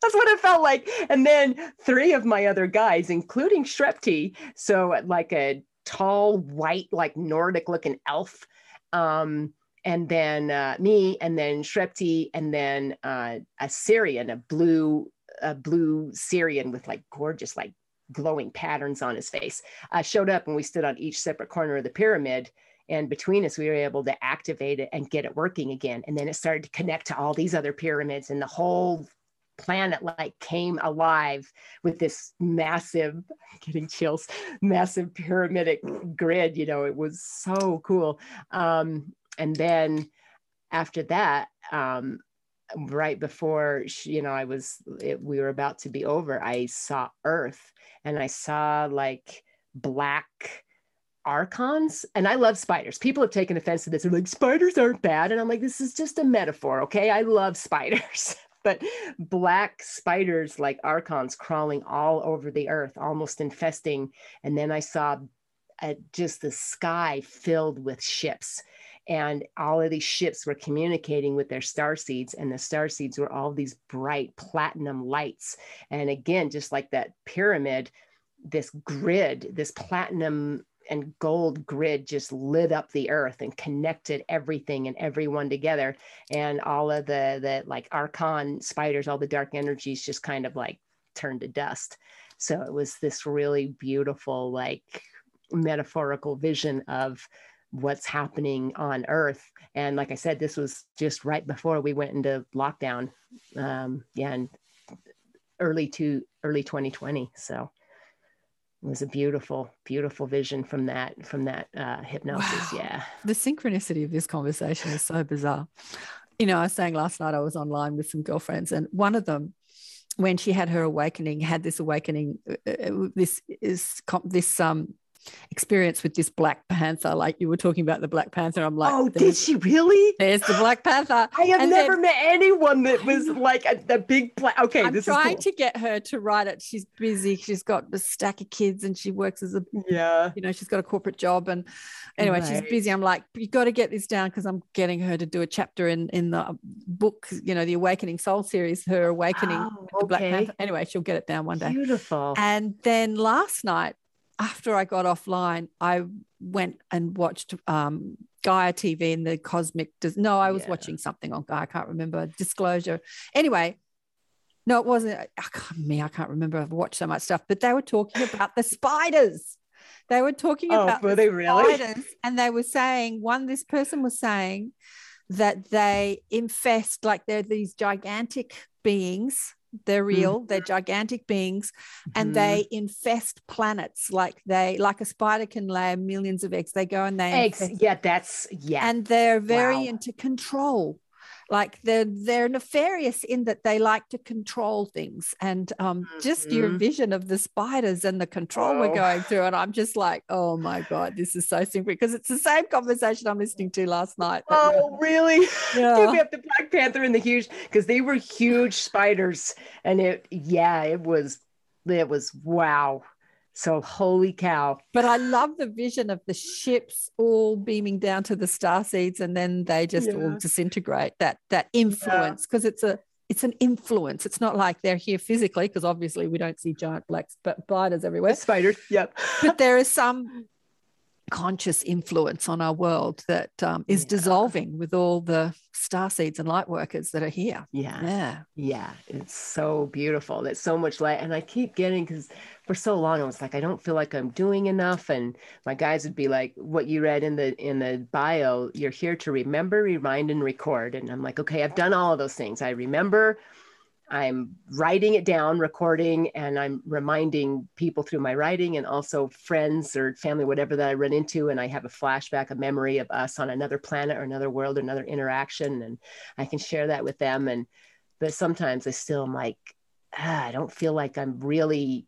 that's what it felt like. And then three of my other guys, including Shrepti, so like a tall, white, like Nordic looking elf. Um, and then uh, me, and then Shrepti, and then uh, a Sirian, a blue, a blue Sirian with like gorgeous, like glowing patterns on his face, uh, showed up, and we stood on each separate corner of the pyramid. And between us, we were able to activate it and get it working again. And then it started to connect to all these other pyramids, and the whole planet like came alive with this massive [laughs] getting chills massive pyramidic grid you know it was so cool. Um, and then after that um, right before you know i was it, we were about to be over i saw earth and i saw like black archons. And i love spiders. People have taken offense to this. They're like spiders aren't bad. And i'm like this is just a metaphor okay? I love spiders [laughs] but black spiders like archons crawling all over the earth, almost infesting. And then I saw uh, just the sky filled with ships. And all of these ships were communicating with their star seeds, and the star seeds were all these bright platinum lights. And again, just like that pyramid, this grid, this platinum and gold grid just lit up the earth and connected everything and everyone together. And all of the the like archon spiders all the dark energies just kind of like turned to dust. So it was this really beautiful like metaphorical vision of what's happening on earth. And like i said this was just right before we went into lockdown um yeah and early to early 2020 so it was a beautiful beautiful vision from that from that uh, hypnosis. Wow. yeah. The synchronicity of this conversation is so bizarre. You know i was saying last night i was online with some girlfriends and one of them when she had her awakening had this awakening uh, uh this is this um experience with this Black Panther. Like you were talking about the Black Panther. I'm like, oh, did she really? There's the Black Panther. [gasps] I have and never then, met anyone that was like a, the big black. Okay, I'm this trying cool. to get her to write it. She's busy. She's got a stack of kids and she works as a yeah. You know, she's got a corporate job and anyway, right. she's busy. I'm like, you got to get this down because I'm getting her to do a chapter in in the um, book. You know, the Awakening Soul series. Her awakening. Oh, okay. Black Panther. Anyway, she'll get it down one day. Beautiful. And then last night after I got offline, I went and watched um, Gaia TV and the Cosmic. No, I was yeah. watching something on Gaia. I can't remember. Disclosure. Anyway, no, it wasn't. I can't, me, I can't remember. I've watched so much stuff, but they were talking about the spiders. They were talking oh, about were the they really? spiders, and they were saying one. This person was saying that they infest like they're these gigantic beings they're real mm-hmm. they're gigantic beings and mm-hmm. they infest planets like they like a spider can lay millions of eggs they go and they eggs infest. yeah that's yeah and they're very wow. into control like they're they're nefarious in that they like to control things and um, mm-hmm. just your mm-hmm. vision of the spiders and the control oh. we're going through and i'm just like oh my god this is so simple because it's the same conversation i'm listening to last night oh really [laughs] yeah. we have the black panther and the huge because they were huge spiders and it yeah it was it was wow so holy cow. But I love the vision of the ships all beaming down to the star seeds and then they just yeah. all disintegrate. That that influence, because yeah. it's a it's an influence. It's not like they're here physically, because obviously we don't see giant black spiders everywhere. Spiders, yep. but there is some conscious influence on our world that um, is yeah. dissolving with all the star seeds and light workers that are here. Yeah. Yeah. Yeah. It's so beautiful. There's so much light. And I keep getting, because for so long I was like, I don't feel like I'm doing enough. And my guys would be like, what you read in the in the bio, you're here to remember, remind, and record. And I'm like, okay, I've done all of those things. I remember I'm writing it down, recording, and I'm reminding people through my writing and also friends or family, whatever that I run into. And I have a flashback, a memory of us on another planet or another world or another interaction. And I can share that with them. And, but sometimes I still am like, ah, I don't feel like I'm really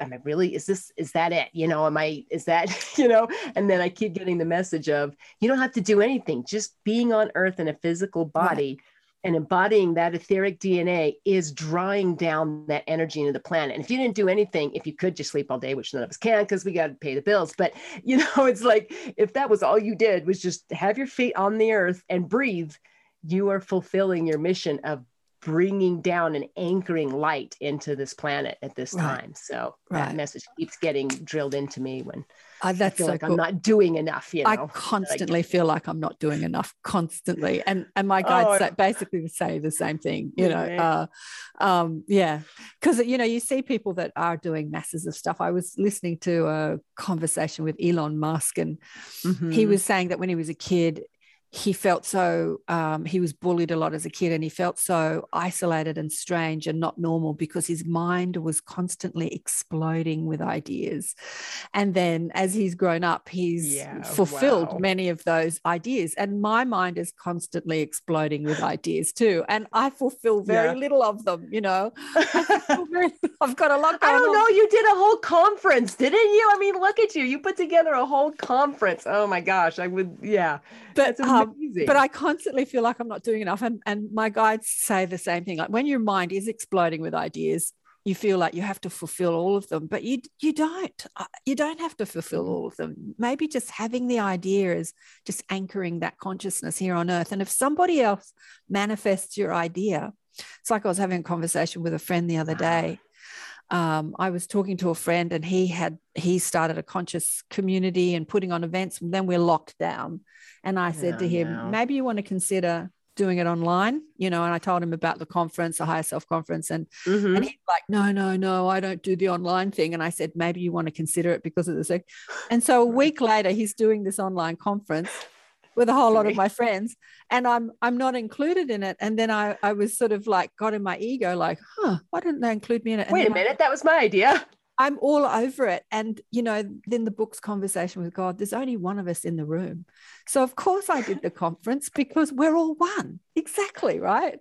am I really is this is that it you know am I is that [laughs] you know and then I keep getting the message of you don't have to do anything just being on earth in a physical body and embodying that etheric DNA is drawing down that energy into the planet. And if you didn't do anything, if you could just sleep all day, which none of us can because we got to pay the bills, but [laughs] you know, it's like if that was all you did was just have your feet on the earth and breathe, you are fulfilling your mission of bringing down and anchoring light into this planet at this Right. time. So Right. that message keeps getting drilled into me when Uh, I feel so like cool. I'm not doing enough, you know. I constantly feel like I'm not doing enough constantly. And and my Oh, guides say, basically say the same thing, you know. Right. Uh, um, yeah. Because you know, you see people that are doing masses of stuff. I was listening to a conversation with Elon Musk and he Mhm. was saying that when he was a kid, he felt so um, he was bullied a lot as a kid and he felt so isolated and strange and not normal because his mind was constantly exploding with ideas and then as he's grown up he's Yeah, fulfilled wow. many of those ideas and my mind is constantly exploding with ideas too and i fulfill very Yeah. little of them you know [laughs] I fulfill very- i've got a lot I don't on know. You did a whole conference, didn't you? I mean, look at you. You put together a whole conference. Oh my gosh. I would, yeah. but That's um, but I constantly feel like I'm not doing enough. And, and my guides say the same thing. Like when your mind is exploding with ideas, you feel like you have to fulfill all of them, but you you don't. Uh, You don't have to fulfill all of them. Maybe just having the idea is just anchoring that consciousness here on earth. And if somebody else manifests your idea, it's like I was having a conversation with a friend the other day. Um, I was talking to a friend and he had he started a conscious community and putting on events and then we're locked down and I said to Oh, him, no. maybe you want to consider doing it online, you know. And I told him about the conference, the higher self conference, and Mhm. and he's like, no, no, no, I don't do the online thing. And I said, maybe you want to consider it because of the sec. And so a week later, he's doing this online conference with a whole lot of my friends, and I'm I'm not included in it. And then I I was sort of like got in my ego, like, huh, why didn't they include me in it? And Wait a then I- minute. That was my idea. I'm all over it. And, you know, then the book's conversation with God, there's only one of us in the room. So, of course, I did the conference because we're all one. Exactly. Right.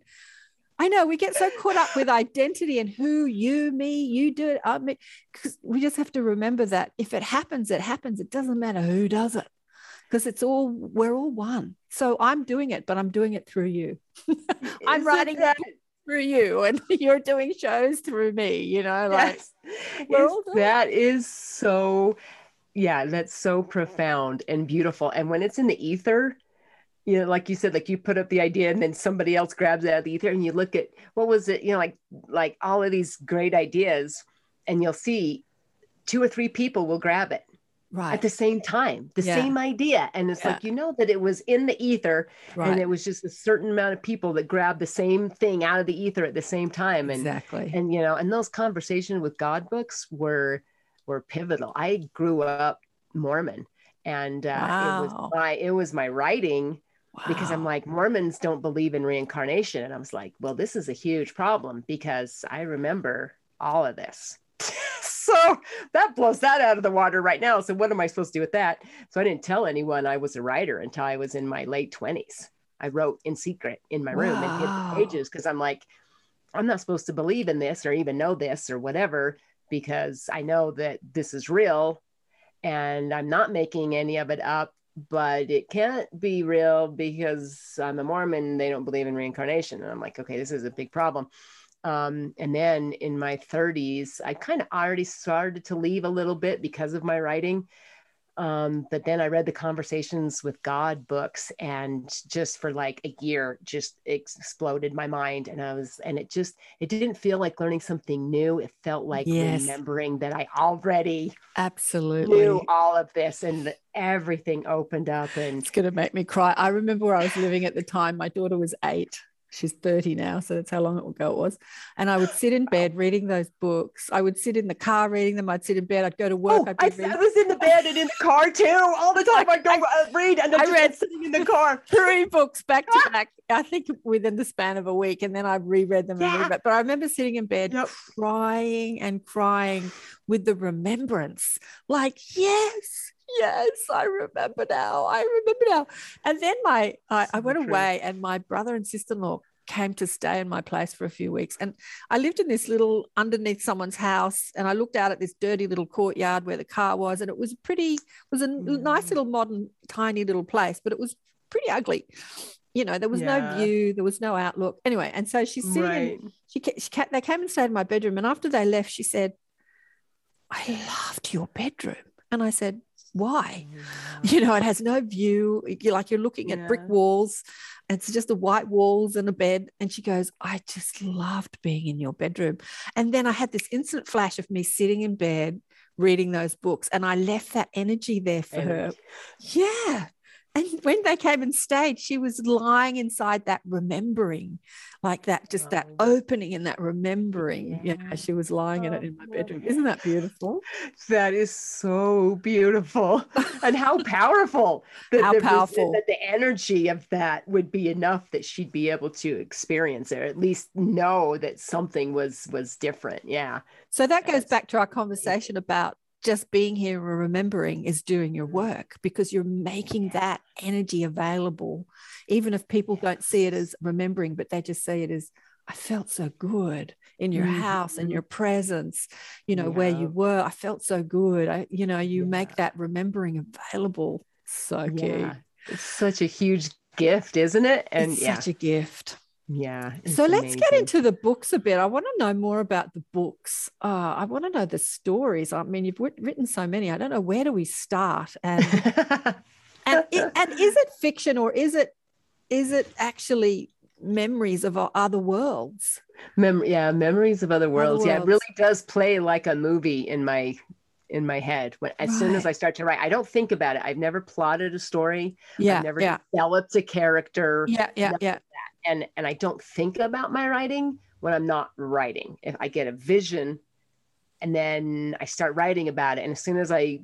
I know we get so caught up with identity and who, you, me, you do it, I me, because we just have to remember that if it happens, it happens. It doesn't matter who does it because it's all, we're all one. So I'm doing it, but I'm doing it through you. [laughs] I'm Isn't writing that- through you and [laughs] you're doing shows through me, you know, like. Yes. That is so yeah that's so profound and beautiful and when it's in the ether you know like you said like you put up the idea and then somebody else grabs it out of the ether and you look at what was it you know like like all of these great ideas and you'll see two or three people will grab it Right. at the same time the Yeah. same idea and it's like you know that it was in the ether right. and it was just a certain amount of people that grabbed the same thing out of the ether at the same time and exactly. and you know and those conversations with god books were were pivotal i grew up mormon and uh, it was Wow. my it was my writing because i'm like mormons don't believe in reincarnation and i was like well this is a huge problem because i remember all of this so that blows that out of the water right now. So what am i supposed to do with that? So i didn't tell anyone i was a writer until i was in my late 20s i wrote in secret in my room and hid the pages because i'm like i'm not supposed to believe in this or even know this or whatever because i know that this is real and i'm not making any of it up but it can't be real because i'm a mormon. They don't believe in reincarnation. And i'm like okay this is a big problem um, and then in my 30s i kind of already started to leave a little bit because of my writing um, but then i read the conversations with god books and just for like a year just exploded my mind and i was and it just it didn't feel like learning something new it felt like Yes. remembering that i already Absolutely. knew all of this and everything opened up and It's going to make me cry. I remember where I was living at the time. My daughter was eight. She's 30 now. So that's how long it ago it was. And I would sit in bed reading those books. I would sit in the car reading them. I'd sit in bed. I'd go to work. oh, I'd I, be I was in the bed and in the car too all the time. I'd go uh, read and I I read sitting in the car. [laughs] three books back to [laughs] back, I think within the span of a week. And then I reread them. And Yeah. reread. But I remember sitting in bed Yep. crying and crying with the remembrance like yes yes i remember now i remember now and then my i, I went true. away and my brother and sister-in-law came to stay in my place for a few weeks and i lived in this little underneath someone's house and i looked out at this dirty little courtyard where the car was and it was pretty it was a n- nice Mm. little modern tiny little place but it was pretty ugly you know, there was Yeah. no view, there was no outlook. Anyway, and so she's sitting Right. in, she, she they came and stayed in my bedroom. And after they left, she said, I loved your bedroom. And I said, why? Mm. You know, it has no view. You're like you're looking at brick Yeah. walls. It's just the white walls and a bed. And she goes, I just loved being in your bedroom. And then I had this instant flash of me sitting in bed reading those books. And I left that energy there for her. Yeah. And when they came and stayed, she was lying inside that remembering, like that, just that Oh. opening and that remembering. Yeah. Yeah. she was lying in it Oh, in my bedroom. Isn't that beautiful? [laughs] That is so beautiful, and how powerful! That How powerful. that the energy of that would be enough that she'd be able to experience it, or at least know that something was was different. Yeah, So that goes That's back to our conversation about just being here and remembering is doing your work because you're making that energy available, even if people don't see it as remembering, but they just see it as, I felt so good in your mm-hmm. house and your presence, you know, where you were. I felt so good. I, you know, you Yeah. make that remembering available. So key. It's such a huge gift, isn't it? And it's yeah, such a gift. Yeah. So let's get into the books a bit. I want to know more about the books. Uh, I want to know the stories. I mean, you've writ- written so many. I don't know where do we start, and [laughs] and, i- and is it fiction or is it is it actually memories of other worlds? Mem- yeah, memories of other worlds. Yeah, it really does play like a movie in my in my head. When as soon as I start to write, I don't think about it. I've never plotted a story. Yeah, I've never yeah, developed a character. yeah, yeah, yeah. And and I don't think about my writing when I'm not writing. If I get a vision and then I start writing about it and as soon as I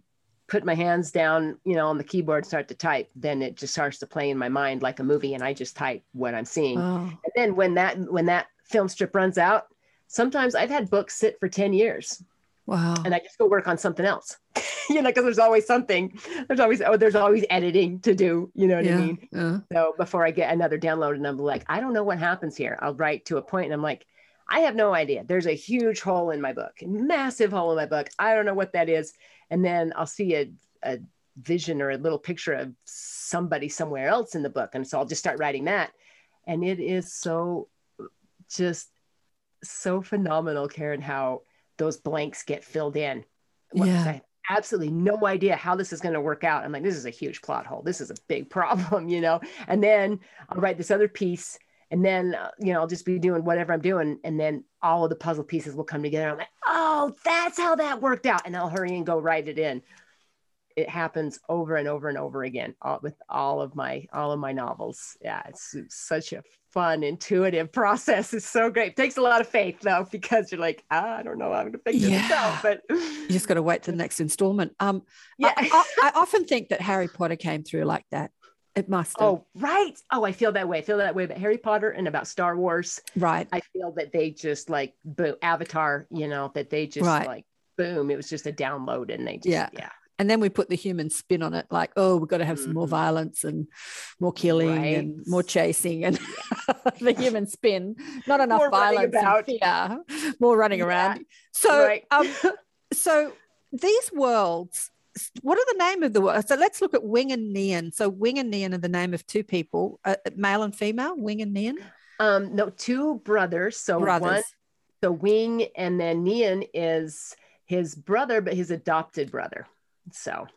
put my hands down, you know, on the keyboard and start to type, then it just starts to play in my mind like a movie and I just type what I'm seeing. Oh, And then when that when that film strip runs out, sometimes I've had books sit for 10 years wow. and I just go work on something else. [laughs] you know, because there's always something. There's always oh, there's always editing to do. You know what yeah, I mean? yeah. So before I get another download and I'm like, I don't know what happens here. I'll write to a point and I'm like, I have no idea. There's a huge hole in my book, massive hole in my book. I don't know what that is. And then I'll see a, a vision or a little picture of somebody somewhere else in the book. And so I'll just start writing that. And it is so just so phenomenal, Karen, how those blanks get filled in. Yeah. I absolutely no idea how this is going to work out. I'm like, this is a huge plot hole. This is a big [laughs] problem, you know? And then I'll write this other piece and then, uh, you know, I'll just be doing whatever I'm doing. And then all of the puzzle pieces will come together. I'm like, oh, that's how that worked out. And I'll hurry and go write it in. It happens over and over and over again all, with all of my all of my novels. Yeah, it's, it's such a fun, intuitive [laughs] process. It's so great. It takes a lot of faith though, because you're like, ah, I don't know, how I'm gonna figure this Yeah. out. But You just got to wait to the next installment. Um, yeah. I, I, I often think that Harry Potter came through like that. It must have. Oh, right. Oh, I feel that way. I feel that way about Harry Potter and about Star Wars. right. I feel that they just like boom, Avatar, you know, that they just Right. like boom, it was just a download and they just Yeah. yeah. And then we put the human spin on it like oh we've got to have some more Mhm. violence and more killing and more chasing and [laughs] the human spin not enough More violence and about. fear more running Yeah, around so right. um, so these worlds what are the name of the world so let's look at wing and Nian so wing and Nian are the name of two people uh, male and female wing and Nian Um no, two brothers. So brothers one the wing and then Nian is his brother, but his adopted brother. So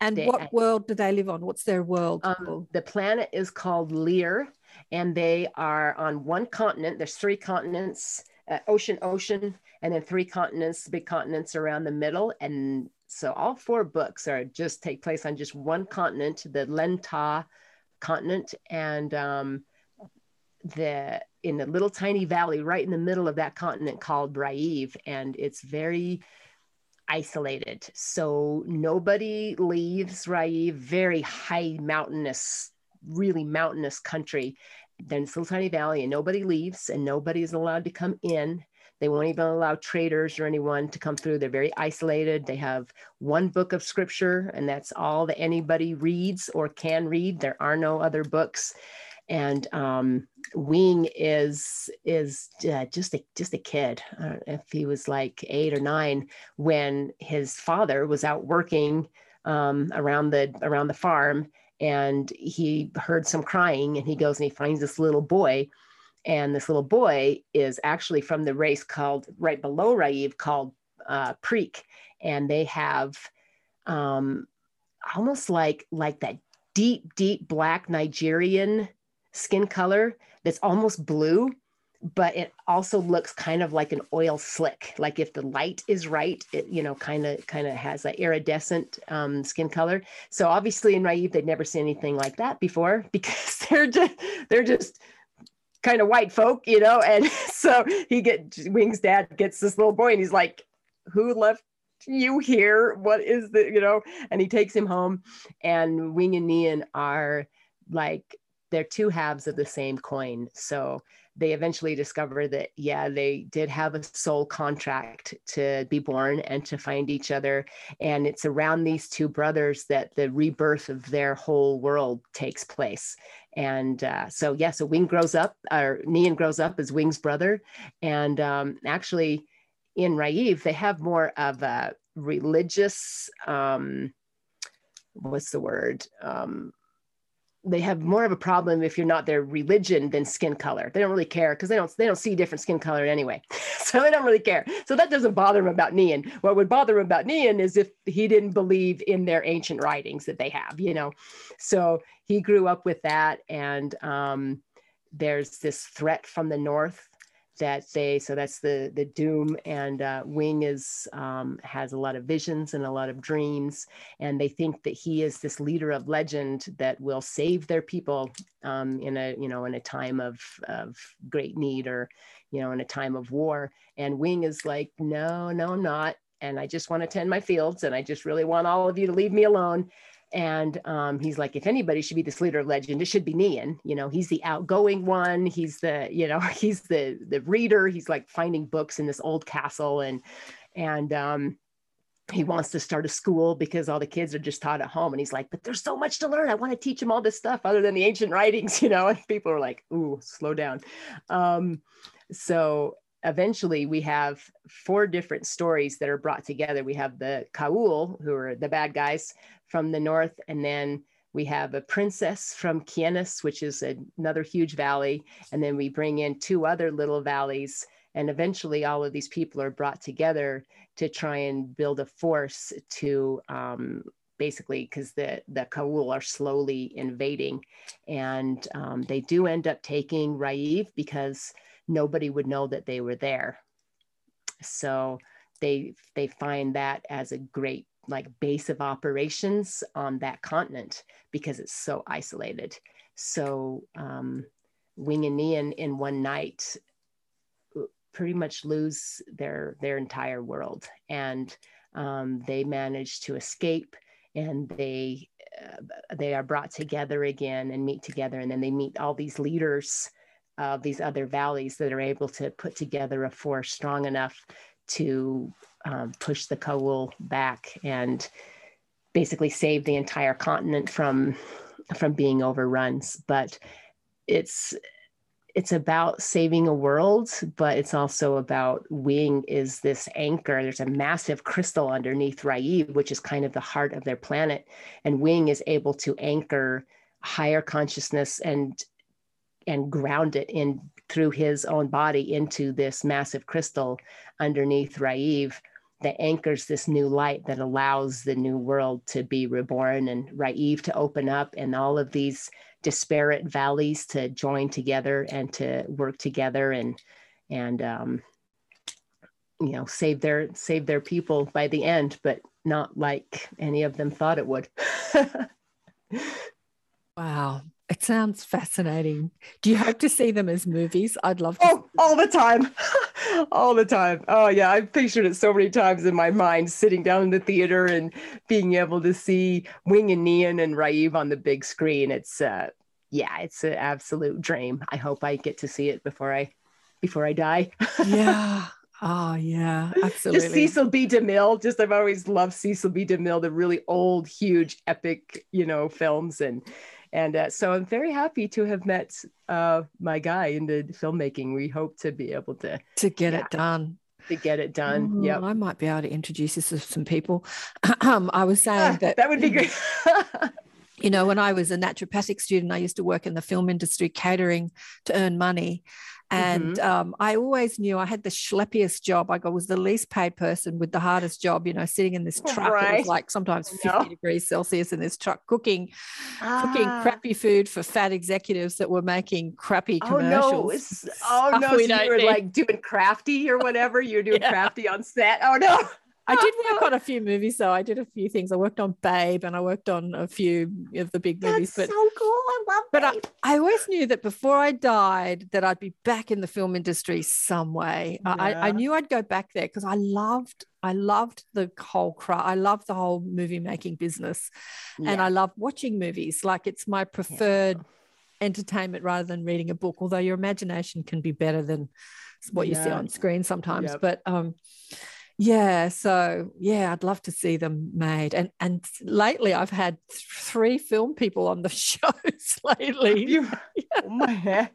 and they- what world do they live on what's their world um, the planet is called Lear, and they are on one continent. There's three continents, uh, ocean, ocean, and then three continents, big continents around the middle. And so all four books are just take place on just one continent, the Lenta continent, and um, the in a little tiny valley right in the middle of that continent called Braive, and it's very isolated. So nobody leaves Raiv, very high mountainous, really mountainous country. Then little tiny valley, and nobody leaves, and nobody is allowed to come in. They won't even allow traders or anyone to come through. They're very isolated. They have one book of scripture, and that's all that anybody reads or can read. There are no other books. And um, Wing is is uh, just a just a kid. I if he was like eight or nine when his father was out working um, around the around the farm, and he heard some crying and he goes and he finds this little boy and this little boy is actually from the race called right below Raiv called uh, and they have um, almost like like that deep deep black Nigerian skin color that's almost blue but it also looks kind of like an oil slick. Like if the light is right it you know kind of kind of has an iridescent um, skin color. So obviously in Raiv they'd never seen anything like that before [laughs] because they're just they're just kind of white folk you know and [laughs] so he get wings dad gets this little boy and he's like who left you here? What is the you know? And he takes him home and wing and Nian are like they're two halves of the same coin. So they eventually discover that yeah they did have a soul contract to be born and to find each other. And it's around these two brothers that the rebirth of their whole world takes place. And uh, so yeah so wing grows up or Nian grows up as wing's brother. And um, actually in Raiv they have more of a religious um, what's the word? Um, they have more of a problem if you're not their religion than skin color. They don't really care because they don't they don't see different skin color anyway. [laughs] so they don't really care. So that doesn't bother them about Nian. What would bother him about Nian is if he didn't believe in their ancient writings that they have, you know. So he grew up with that, and um, there's this threat from the north that they so that's the the doom and uh, wing is um, has a lot of visions and a lot of dreams and they think that he is this leader of legend that will save their people um, in a you know in a time of of great need or you know in a time of war. And wing is like no no i'm not. And i just want to tend my fields and i just really want all of you to leave me alone and um, he's like, if anybody should be this leader of legend, it should be Nian. You know, he's the outgoing one. He's the, you know, [laughs] he's the the reader. He's like finding books in this old castle, and and um, he wants to start a school because all the kids are just taught at home. And he's like, but there's so much to learn. I want to teach them all this stuff other than the ancient writings, [laughs] you know. And people are like, ooh, slow down. Um, so eventually we have four different stories that are brought together. We have the Kaul, who are the bad guys from the north, and then we have a princess from Kienis, which is another huge valley, and then we bring in two other little valleys. And eventually, all of these people are brought together to try and build a force to um, basically because the the Kaul are slowly invading, and um, they do end up taking Raiv because nobody would know that they were there. So they they find that as a great like base of operations on that continent because it's so isolated. So um, Wing and Nian in one night uh, pretty much lose their their entire world, and um, they manage to escape, and they uh, they are brought together again and meet together, and then they meet all these leaders of these other valleys that are able to put together a force strong enough to um, push the Kaul back and basically save the entire continent from from being overrun. But it's it's about saving a world, but it's also about Wing is this anchor. There's a massive crystal underneath Raiv, which is kind of the heart of their planet. And Wing is able to anchor higher consciousness and and ground it in through his own body into this massive crystal underneath Raiv that anchors this new light that allows the new world to be reborn and Raiv to open up and all of these disparate valleys to join together and to work together and and um, you know save their save their people by the end, but not like any of them thought it would. [laughs] wow, it sounds fascinating. Do you hope to see them as movies? I'd love to. Oh, all the time. [laughs] all the time. Oh, yeah. I've pictured it so many times in my mind, sitting down in the theater and being able to see Wing and Nian and Raiv on the big screen. It's, uh, yeah, it's an absolute dream. I hope I get to see it before I, before I die. [laughs] yeah. Oh yeah, absolutely. Just Cecil B. DeMille. Just I've always loved Cecil B. DeMille, the really old, huge, epic, you know, films, and and uh, so I'm very happy to have met uh, my guy in the filmmaking. We hope to be able to to get yeah, it done. To get it done. Yeah, I might be able to introduce this to some people. [clears throat] um, I was saying that that would be great. [laughs] you know, when I was a naturopathic student, I used to work in the film industry catering to earn money. And Mm-hmm. um, I always knew I had the schleppiest job. Like I was the least paid person with the hardest job, you know, sitting in this truck. It was like sometimes 50 know. degrees Celsius in this truck cooking, cooking Ah. crappy food for fat executives that were making crappy commercials. Oh no! [laughs] Oh no! So you were need. like doing crafty or whatever. You're doing [laughs] Yeah. crafty on set. Oh no! I did work [laughs] on a few movies, so I did a few things. I worked on Babe and I worked on a few of the big movies, That's but so cool. I love but I, I always knew that before I died that I'd be back in the film industry some way. I, I knew I'd go back there because I loved I loved the whole craft. I loved the whole movie making business, and I love watching movies. Like it's my preferred entertainment rather than reading a book. Although your imagination can be better than what you see on screen sometimes. Yep. But um, yeah, so yeah, I'd love to see them made. And and lately, I've had th- three film people on the [laughs] shows [laughs] lately. You, [laughs] oh my head.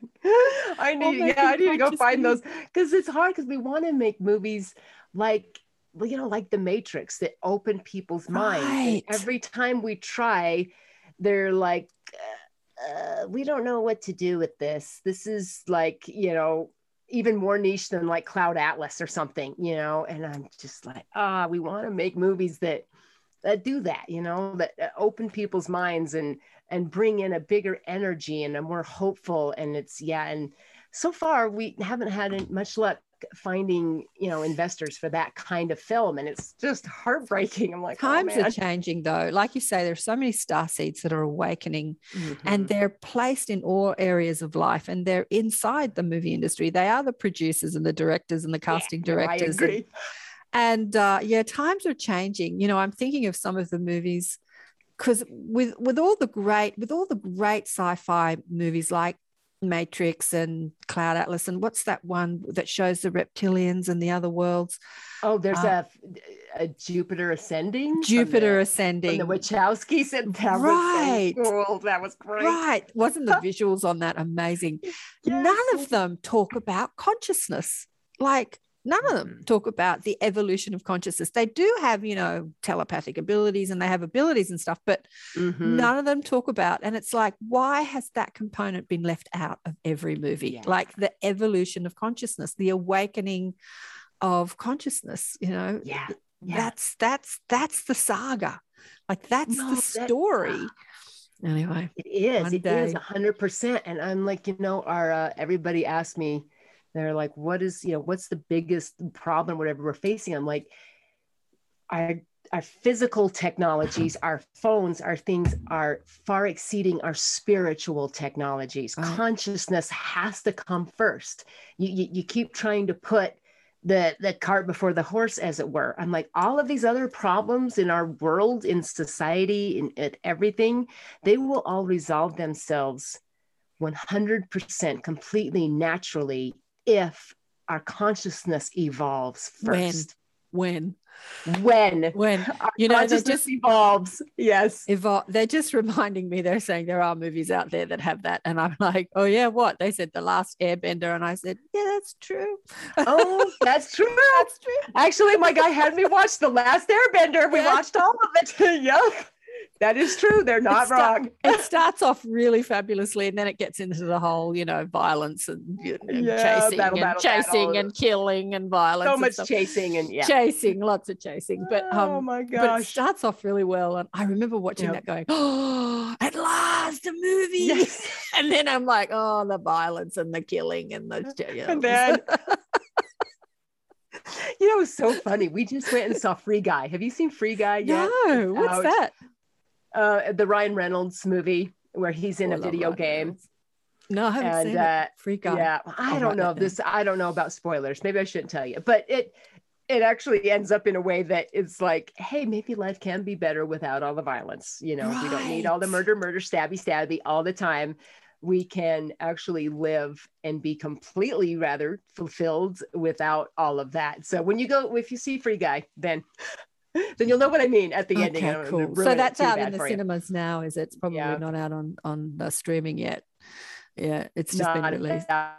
I need, making yeah, I need to go find those because it's hard because we want to make movies like, well, you know, like The Matrix that open people's minds. Right. every time we try, they're like, uh, we don't know what to do with this. This is like, you know, even more niche than like Cloud Atlas or something, you know. And I'm just like, ah, we want to make movies that that do that, you know, that that open people's minds and and bring in a bigger energy and a more hopeful. And it's yeah, and so far we haven't had much luck finding you know investors for that kind of film, and it's just [laughs] heartbreaking. I'm like, Times oh, are changing, though. Like you say, there's so many star seeds that are awakening, and Mhm. they're placed in all areas of life, and they're inside the movie industry. They are the producers and the directors and the Yeah, casting no, I directors. and- agree. and uh, yeah times are changing you know i'm thinking of some of the movies because with with all the great with all the great sci-fi movies like matrix and cloud atlas and what's that one that shows the reptilians and the other worlds Oh, there's Uh, a, a Jupiter ascending. jupiter the, ascending [laughs] the Wachowskis. And that Right. was so cool. That was great. right wasn't the [laughs] visuals on that amazing none of them talk about consciousness like none of them Mhm. talk about the evolution of consciousness they do have you know telepathic abilities and they have abilities and stuff but Mhm. none of them talk about and it's like why has that component been left out of every movie Yeah. like the evolution of consciousness the awakening of consciousness you know Yeah. Yeah. that's that's that's the saga like that's No, the that- story anyway It is. It is day. a hundred percent. And I'm like, you know, our uh, everybody asked me, they're like, what is, you know, what's the biggest problem, whatever we're facing? I'm like, our our physical technologies, our phones, our things are far exceeding our spiritual technologies. Right. Consciousness has to come first. You, you you keep trying to put the the cart before the horse as it were i'm like all of these other problems in our world in society in, in everything they will all resolve themselves 100% completely naturally if our consciousness evolves first. When? When, when? our you know consciousness just evolves yes. evol- they're just reminding me they're saying there are movies out there that have that and i'm [laughs] like oh yeah what? They said the last airbender and i said yeah that's true. Oh that's [laughs] true. That's true. Actually my guy had me watch the last airbender. We Yeah. watched all of it. [laughs] Yep that is true they're not It's start- wrong [laughs] it starts off really fabulously and then it gets into the whole you know violence and, you know, Yeah, chasing battle, and battle, chasing battle. and killing and violence so and much stuff. chasing and yeah chasing lots of chasing but um oh my but it starts off really well and i remember watching Yep. that going oh at last a movie Yes. [laughs] and then i'm like oh the violence and the killing and the [laughs] you know, And then- you know, it's so funny. We just went and saw Free Guy. Have you seen Free Guy yet? no what's out. that Uh, the Ryan Reynolds movie where he's in Oh, a video Ryan game. No i haven't And, seen uh, it free guy Yeah, I don't know if this. I don't know about spoilers. Maybe I shouldn't tell you, but it it actually ends up in a way that it's like, hey, maybe life can be better without all the violence. You know, we don't need all the murder, murder, stabby, stabby all the time. We can actually live and be completely rather fulfilled without all of that. So when you go, if you see Free Guy, then then you'll know what I mean at the ending. Okay don't cool so that's out in the for you. cinemas now is it it's probably Yeah. not out on on the streaming yet yeah it's just Not been released out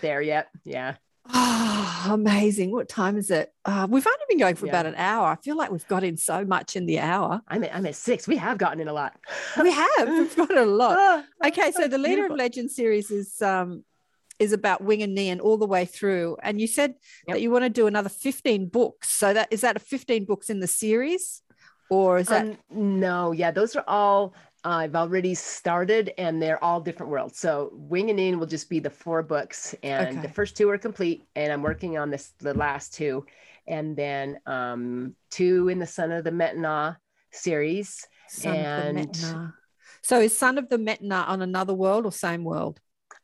there yet. Yeah. Oh, amazing. What time is it? Uh, we've only been going for Yeah. about an hour. I feel like we've got in so much in the hour. I'm at, I'm at six. We have gotten in a lot. We have. We've got a lot. [laughs] Okay, so the [laughs] Leader Beautiful. of Legend series is um is about Wing and Nian all the way through. And you said Yep. that you want to do another 15 books. So that is that a 15 books in the series? Or is that Um, no, yeah, those are all I've already started, and they're all different worlds. So Wing and Nian will just be the four books, and the first two are complete, and I'm working on this the last two, and then um, two in the Son of the Metna series. Son of the and-? So is Son of the Metna on another world or same world?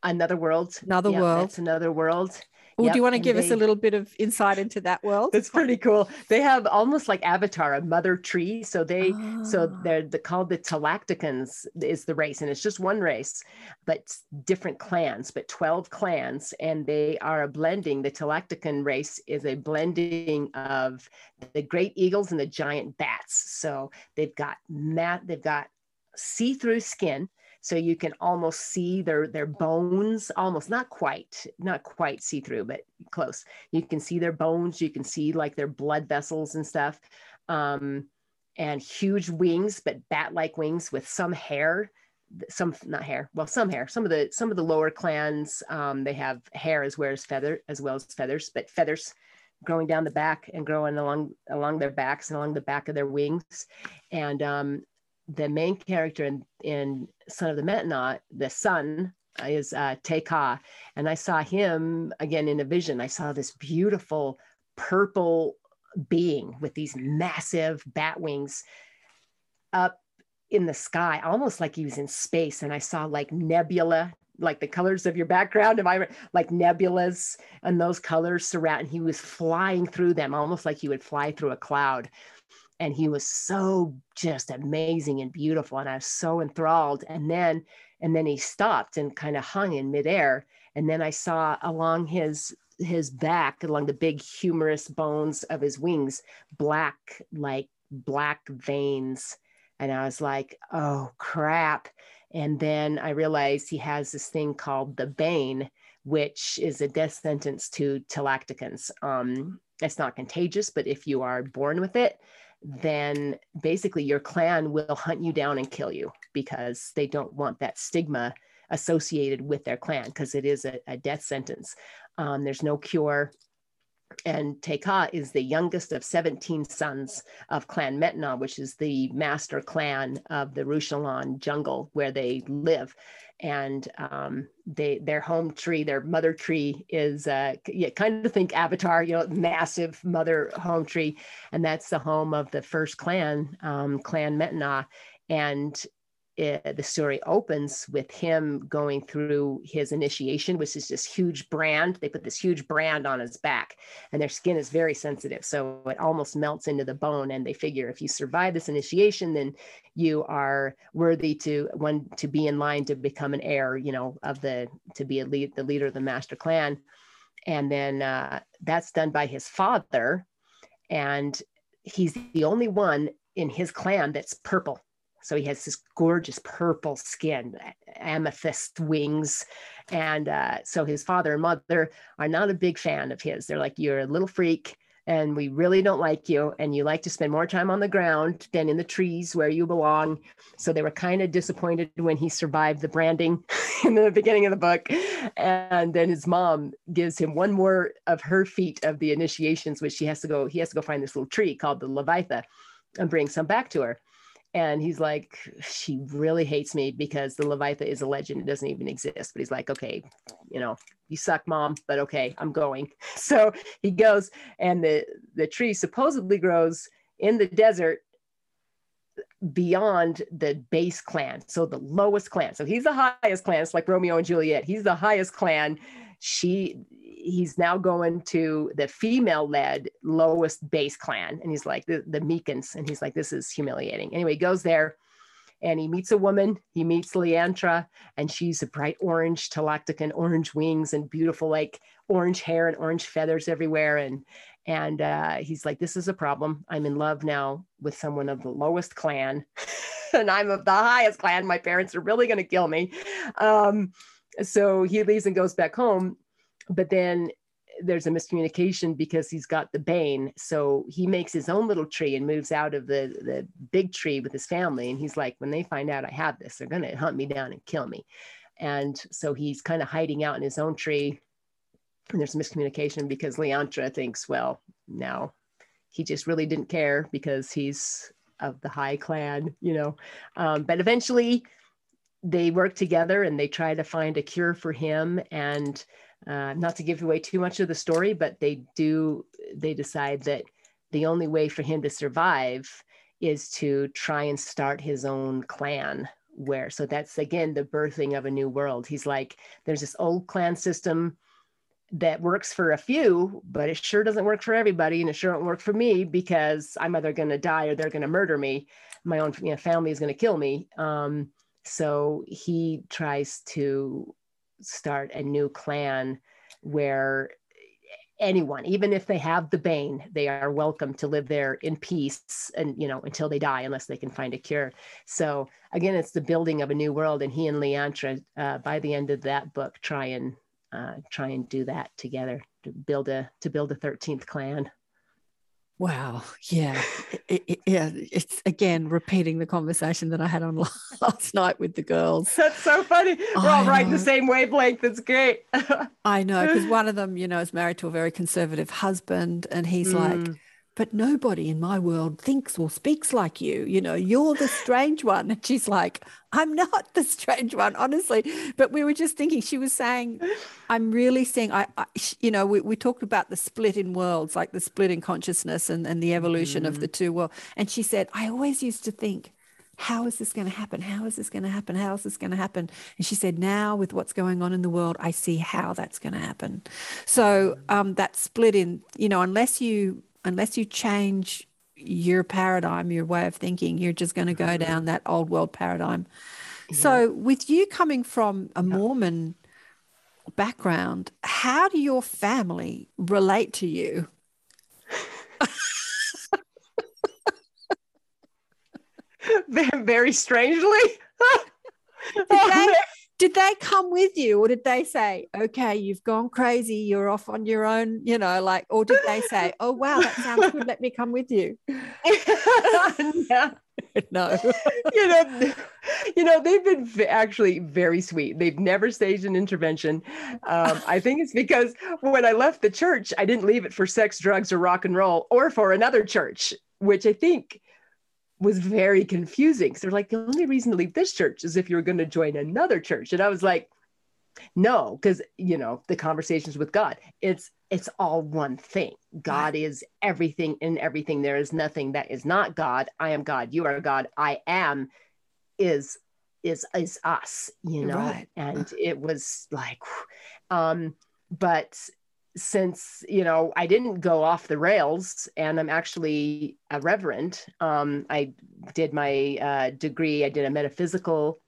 Another world. Another Yep, world. That's another world. Or Yep, do you want to give us a little bit of insight into that world? That's pretty cool. They have almost like Avatar, a mother tree. So they so Ah. they're the, called the Talacticans is the race, and it's just one race, but different clans, but 12 clans, and they are a blending. The Talactican race is a blending of the great eagles and the giant bats. So they've got mat, they've got see-through skin. So you can almost see their their bones, almost not quite, not quite see through, but close. You can see their bones. You can see like their blood vessels and stuff. Um, and huge wings, but bat-like wings with some hair, some not hair, well, some hair. Some of the some of the lower clans, um, they have hair as well as feather as well as feathers, but feathers growing down the back and growing along along their backs and along the back of their wings. And um, the main character in in Son of the Metna, the son is uh, Teka, and I saw him again in a vision. I saw this beautiful purple being with these massive bat wings up in the sky, almost like he was in space. And I saw like nebula, like the colors of your background. Am I like nebulas and those colors surround? And he was flying through them, almost like he would fly through a cloud. And he was so just amazing and beautiful. And I was so enthralled. And then, and then he stopped and kind of hung in midair. And then I saw along his his back, along the big humerus bones of his wings, black, like black veins. And I was like, oh crap. And then I realized he has this thing called the Bane, which is a death sentence to Talacticans. Um, it's not contagious, but if you are born with it, then basically your clan will hunt you down and kill you because they don't want that stigma associated with their clan because it is a, a death sentence. Um, there's no cure. And Teka is the youngest of 17 sons of Clan Metna, which is the master clan of the Rushalan jungle where they live. And um, they their home tree, their mother tree is uh, yeah, kind of think Avatar, you know, massive mother home tree, and that's the home of the first clan, um, Clan Metna. And the story opens with him going through his initiation, which is this huge brand. They put this huge brand on his back, and their skin is very sensitive. So it almost melts into the bone. And they figure if you survive this initiation, then you are worthy to one to be in line to become an heir, you know, of the to be a lead, the leader of the master clan. And then uh, that's done by his father, and he's the only one in his clan that's purple. So he has this gorgeous purple skin, amethyst wings. And uh, so his father and mother are not a big fan of his. They're like, You're a little freak, and we really don't like you. And you like to spend more time on the ground than in the trees where you belong. So they were kind of disappointed when he survived the branding [laughs] in the beginning of the book. And then his mom gives him one more of her feet of the initiations, which she has to go, he has to go find this little tree called the Levitha and bring some back to her. And he's like, she really hates me because the Levitha is a legend. It doesn't even exist. But he's like, okay, you know, you suck, mom, but okay, I'm going. [laughs] So he goes, and the the tree supposedly grows in the desert beyond the base clan. So the lowest clan. So he's the highest clan. It's like Romeo and Juliet. He's the highest clan. She he's now going to the female led lowest base clan. And he's like the, the Meekins. And he's like, this is humiliating. Anyway, he goes there and he meets a woman. He meets Leantra, and she's a bright orange, talactic and orange wings and beautiful, like orange hair and orange feathers everywhere. And and uh, he's like, "This is a problem. I'm in love now with someone of the lowest clan, [laughs] and I'm of the highest clan. My parents are really going to kill me." Um, so he leaves and goes back home, but then there's a miscommunication because he's got the bane. So he makes his own little tree and moves out of the the big tree with his family. And he's like, when they find out I have this, they're gonna hunt me down and kill me. And so he's kind of hiding out in his own tree. And there's miscommunication because Leontra thinks, well, now he just really didn't care because he's of the high clan, you know. Um, but eventually they work together and they try to find a cure for him. And uh, not to give away too much of the story, but they do, they decide that the only way for him to survive is to try and start his own clan where so that's again the birthing of a new world he's like there's this old clan system that works for a few, but it sure doesn't work for everybody, and it sure won't work for me because I'm either going to die or they're going to murder me. My own you know, family is going to kill me. Um, so he tries to start a new clan where anyone, even if they have the bane, they are welcome to live there in peace and you know until they die, unless they can find a cure. So again, it's the building of a new world, and he and Leantra, uh, by the end of that book, try and uh, try and do that together to build a to build a 13th clan wow yeah. [laughs] It, it, yeah it's again repeating the conversation that i had on [laughs] last night with the girls. That's so funny. We're all right in the same wavelength That's great. [laughs] I know because one of them you know is married to a very conservative husband and he's mm. like but nobody in my world thinks or speaks like you. You know, you're the strange one. And she's like, I'm not the strange one, honestly. But we were just thinking, she was saying, I'm really seeing, I, I you know, we, we talked about the split in worlds, like the split in consciousness and, and the evolution mm. of the two worlds. And she said, I always used to think, how is this going to happen? How is this going to happen? How is this going to happen? And she said, now with what's going on in the world, I see how that's going to happen. So um, that split in, you know, unless you unless you change your paradigm, your way of thinking, you're just going to go mm-hmm. down that old world paradigm. Yeah. So, with you coming from a Mormon background, how do your family relate to you? [laughs] [laughs] Very strangely. [laughs] did, they, did they come with you or did they say okay you've gone crazy you're off on your own you know like or did they say [laughs] oh wow that sounds good let me come with you? [laughs] No. no [laughs] you know you know they've been actually very sweet. They've never staged an intervention. Um, i think it's because when i left the church i didn't leave it for sex drugs or rock and roll or for another church which i think was very confusing. So they're like, the only reason to leave this church is if you're going to join another church. And I was like, no, because you know, the conversations with God, it's it's all one thing. God is everything in everything. There is nothing that is not God. I am God. You are God. I am is is is us, you know. Right. And it was like um but since you know I didn't go off the rails and I'm actually a reverend. Um, I did my uh, degree. I did a metaphysical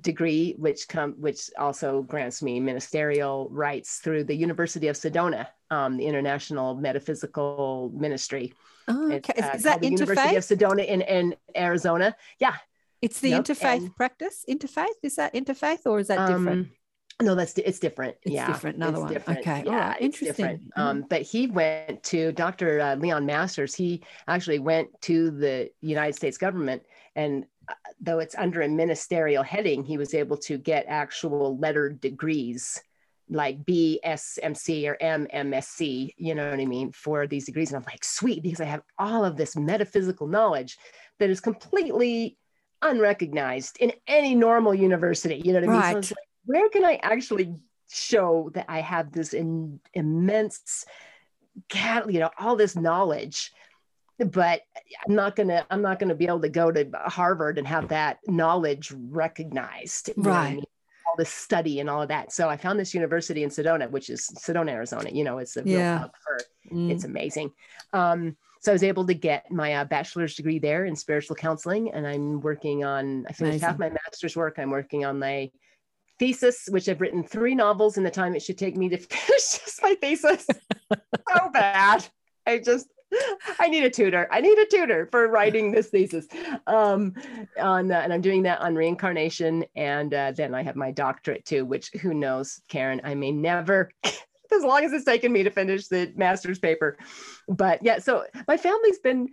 degree, which come which also grants me ministerial rights through the University of Sedona, um, the International Metaphysical Ministry. Oh, okay. It's, uh, is that the University of Sedona in, in Arizona? Yeah. It's the yep. interfaith and, practice. Interfaith is that interfaith or is that different? Um, no, that's it's different. It's yeah, different. Another one. Different. Okay. Yeah, oh, interesting. Mm-hmm. Um, but he went to Dr. Uh, Leon Masters. He actually went to the United States government, and uh, though it's under a ministerial heading, he was able to get actual lettered degrees like BSMC or MMSC, you know what I mean, for these degrees. And I'm like, sweet, because I have all of this metaphysical knowledge that is completely unrecognized in any normal university. You know what I mean? Right. So where can I actually show that I have this in, immense, you know, all this knowledge? But I'm not gonna, I'm not gonna be able to go to Harvard and have that knowledge recognized. Right. I mean? All this study and all of that. So I found this university in Sedona, which is Sedona, Arizona. You know, it's a real yeah. hub for. Mm. It's amazing. Um, so I was able to get my uh, bachelor's degree there in spiritual counseling, and I'm working on. I finished Amazing. half my master's work. I'm working on my thesis, which I've written three novels in the time it should take me to [laughs] finish just my thesis. [laughs] so bad. I just I need a tutor. I need a tutor for writing this thesis. Um, on uh, and I'm doing that on reincarnation, and uh, then I have my doctorate too. Which who knows, Karen? I may never [laughs] as long as it's taken me to finish the master's paper. But yeah, so my family's been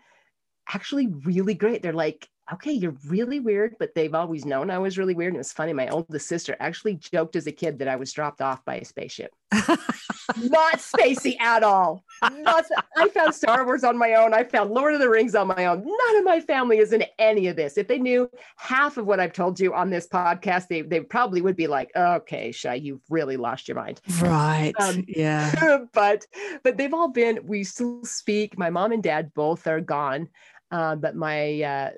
actually really great. They're like, okay, you're really weird, but they've always known I was really weird. And it was funny. My oldest sister actually joked as a kid that I was dropped off by a spaceship. [laughs] Not spacey at all. Not, I found Star Wars on my own. I found Lord of the Rings on my own. None of my family is in any of this. If they knew half of what I've told you on this podcast, they, they probably would be like, okay, Shy, you've really lost your mind. Right. Um, yeah. [laughs] but but they've all been, we still speak. My mom and dad both are gone. Uh, but my uh,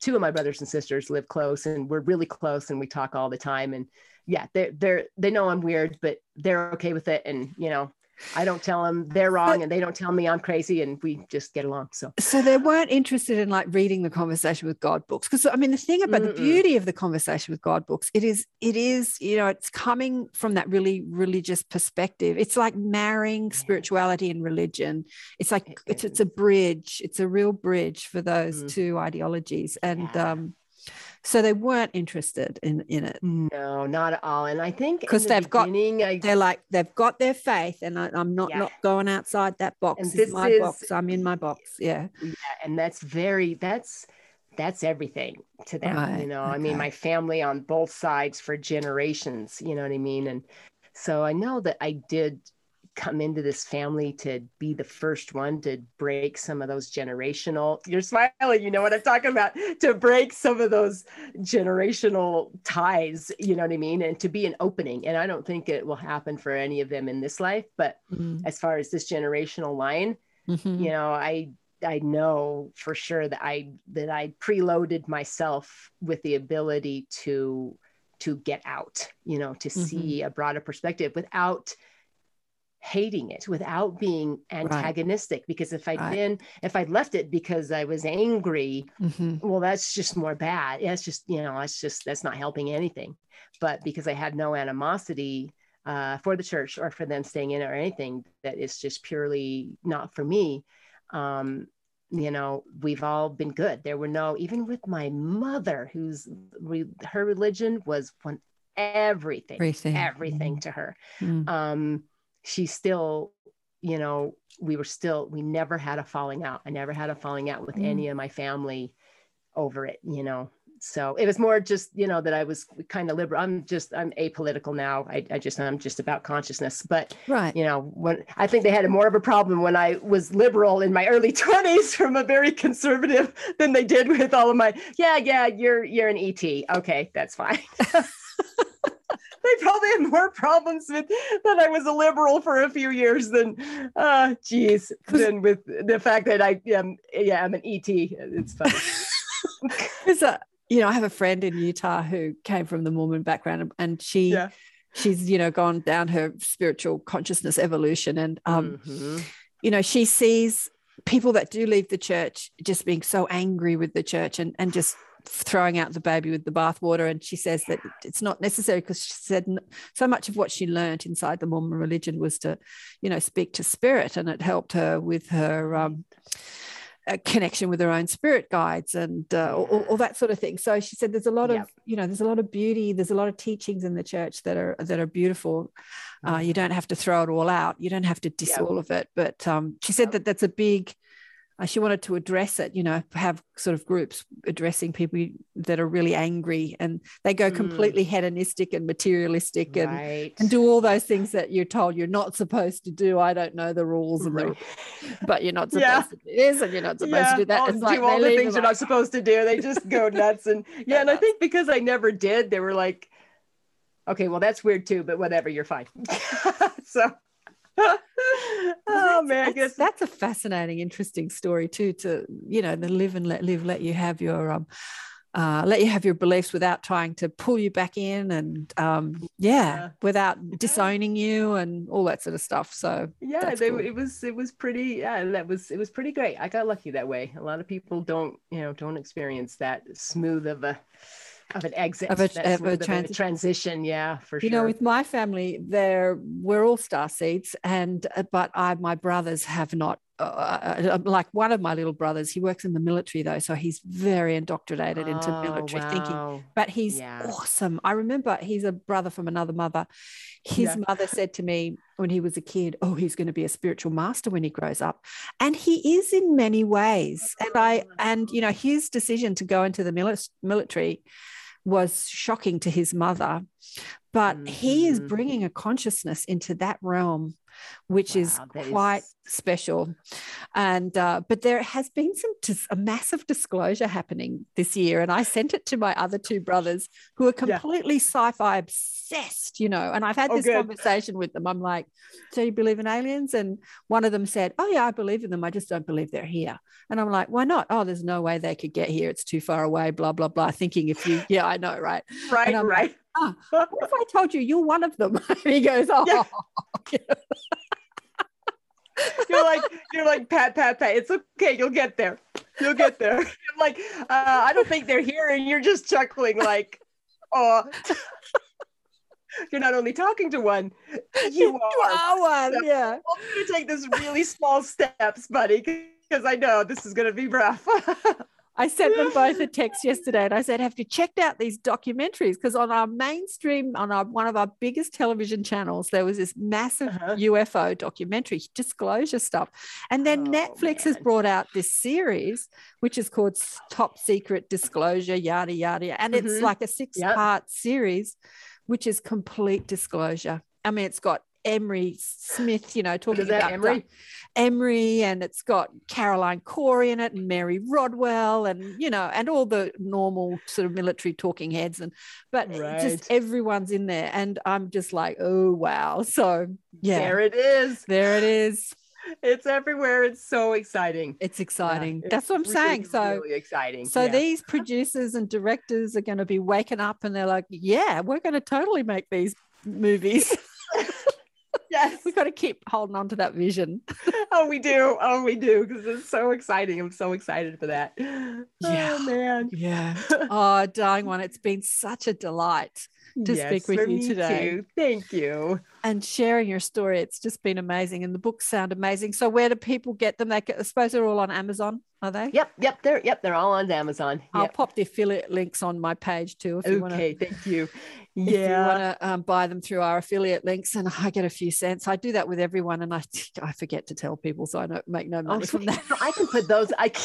two of my brothers and sisters live close and we're really close and we talk all the time. And yeah they're they're they know i'm weird but they're okay with it. And you know I don't tell them they're wrong but, and they don't tell me I'm crazy and we just get along. So So they weren't interested in like reading the conversation with God books. Because I mean the thing about Mm-mm. the beauty of the conversation with God books, it is, it is, you know, it's coming from that really religious perspective. It's like marrying spirituality and religion. It's like it it's it's a bridge, it's a real bridge for those mm. two ideologies. And yeah. um so they weren't interested in in it. Mm. No, not at all. And I think because the they've got I, they're like they've got their faith, and I, am not yeah. not going outside that box. And this is my is, box. I'm in my box. Yeah. Yeah, and that's very that's that's everything to them. Right. You know, okay. I mean, my family on both sides for generations. You know what I mean? And so I know that I did come into this family to be the first one to break some of those generational you're smiling you know what i'm talking about to break some of those generational ties you know what i mean and to be an opening and i don't think it will happen for any of them in this life but mm-hmm. as far as this generational line mm-hmm. you know i I know for sure that I that I preloaded myself with the ability to to get out, you know, to mm-hmm. see a broader perspective without hating it without being antagonistic right. because if i'd right. been if i'd left it because i was angry mm-hmm. well that's just more bad that's just you know that's just that's not helping anything but because i had no animosity uh, for the church or for them staying in or anything that is just purely not for me um, you know we've all been good there were no even with my mother who's re, her religion was one everything everything, everything mm-hmm. to her mm-hmm. um, she still, you know, we were still, we never had a falling out. I never had a falling out with mm. any of my family over it, you know. So it was more just, you know, that I was kind of liberal. I'm just, I'm apolitical now. I, I just, I'm just about consciousness. But, right. you know, when I think they had more of a problem when I was liberal in my early [laughs] 20s from a very conservative than they did with all of my, yeah, yeah, you're, you're an ET. Okay, that's fine. [laughs] they probably had more problems with that I was a liberal for a few years than, uh, geez, than with the fact that I am, yeah, I'm an ET. It's funny. [laughs] [laughs] Because, uh, you know, I have a friend in Utah who came from the Mormon background and she, yeah. she's, you know, gone down her spiritual consciousness evolution. And, um, mm-hmm. you know, she sees people that do leave the church just being so angry with the church and, and just throwing out the baby with the bathwater. And she says that it's not necessary because she said so much of what she learned inside the Mormon religion was to, you know, speak to spirit, and it helped her with her. Um, connection with her own spirit guides and uh, all, all, that sort of thing. So she said, "There's a lot of you know, there's a lot of beauty. There's a lot of teachings in the church that are that are beautiful. Uh, mm-hmm. you don't have to throw it all out. You don't have to diss all of it. But um, she said that that's a big she wanted to address it, you know, have sort of groups addressing people that are really angry and they go mm. completely hedonistic and materialistic right. and, and do all those things that you're told you're not supposed to do. I don't know the rules, and the, [laughs] but you're not supposed yeah. to do this and you're not supposed yeah. to do that. It's do like all the things you're not supposed to do. They just go [laughs] nuts. And yeah, and I think because I never did, they were like, okay, well, that's weird too, but whatever, you're fine. [laughs] so [laughs] oh man, that's, that's, a fascinating, interesting story too. To you know, the live and let live, let you have your um, uh, let you have your beliefs without trying to pull you back in, and um, yeah, yeah. without disowning you and all that sort of stuff. So yeah, they, cool. it was it was pretty. Yeah, that was it was pretty great. I got lucky that way. A lot of people don't you know don't experience that smooth of a of an exit of a, of a, transi- a transition yeah for sure you know with my family there we're all star seeds and uh, but i my brothers have not uh, like one of my little brothers, he works in the military though, so he's very indoctrinated into Oh, military thinking. But he's Yeah. awesome. I remember he's a brother from another mother. His Yeah. mother said to me when he was a kid, "Oh, he's going to be a spiritual master when he grows up," and he is in many ways. And I and you know his decision to go into the mili- military was shocking to his mother, but he is Mhm. bringing a consciousness into that realm, which is Wow, that quite is- special. And uh, but there has been some dis- a massive disclosure happening this year, and I sent it to my other two brothers who are Yeah. completely sci-fi obsessed, you know. And I've had Oh, this good. conversation with them. I'm like, "So you believe in aliens?" And one of them said, "Oh yeah, I believe in them. I just don't believe they're here." And I'm like, "Why not?" "Oh, there's no way they could get here. It's too far away." Blah blah blah. Thinking if you, yeah, I know, right? Right, right. "Ah, What if I told you you're one of them? And [laughs] he goes, "Oh." Yeah. [laughs] you're like you're like pat pat pat it's okay you'll get there you'll get there [laughs] I'm like uh, i don't think they're here and you're just chuckling like oh you're not only talking to one you are are one, yeah. i'm gonna take this really small steps buddy because i know this is gonna be rough I sent them both a [laughs] text yesterday and I said, Have you checked out these documentaries? Because on our mainstream, on our one of our biggest television channels, there was this massive Uh-huh. UFO documentary, disclosure stuff. And then Oh, Netflix has brought out this series, which is called Top Secret Disclosure, yada, yada. yada. And it's Mhm. like a six part series, which is complete disclosure. I mean, it's got Emery Smith, you know, talking about Emery? Emery, and it's got Caroline Corey in it, and Mary Rodwell, and you know, and all the normal sort of military talking heads, and but Right. just everyone's in there, and I'm just like, oh wow, [laughs] so yeah, there it is there it is. it's everywhere it's so exciting It's Yeah, exciting. it's That's what I'm really, saying. So. really exciting So yeah. these producers and directors are going to be waking up and they're like, "Yeah, we're going to totally make these movies. [laughs] yes We've got to keep holding on to that vision." [laughs] oh we do oh we do because it's so exciting i'm so excited for that oh, Yeah. oh man Yeah. [laughs] Oh, darling one, it's been such a delight to speak with you me today. too. thank you and sharing your story. It's just been amazing, and the books sound amazing. So, where do people get them? They, ca- I suppose they're all on Amazon, are they? yep yep they're yep they're all on amazon I'll pop the affiliate links on my page too if you want to. okay thank you If you yeah want to um, buy them through our affiliate links, and I get a few cents. I do that with everyone, and I I forget to tell people, so I don't make no oh, money from that. i can put those i [laughs] can,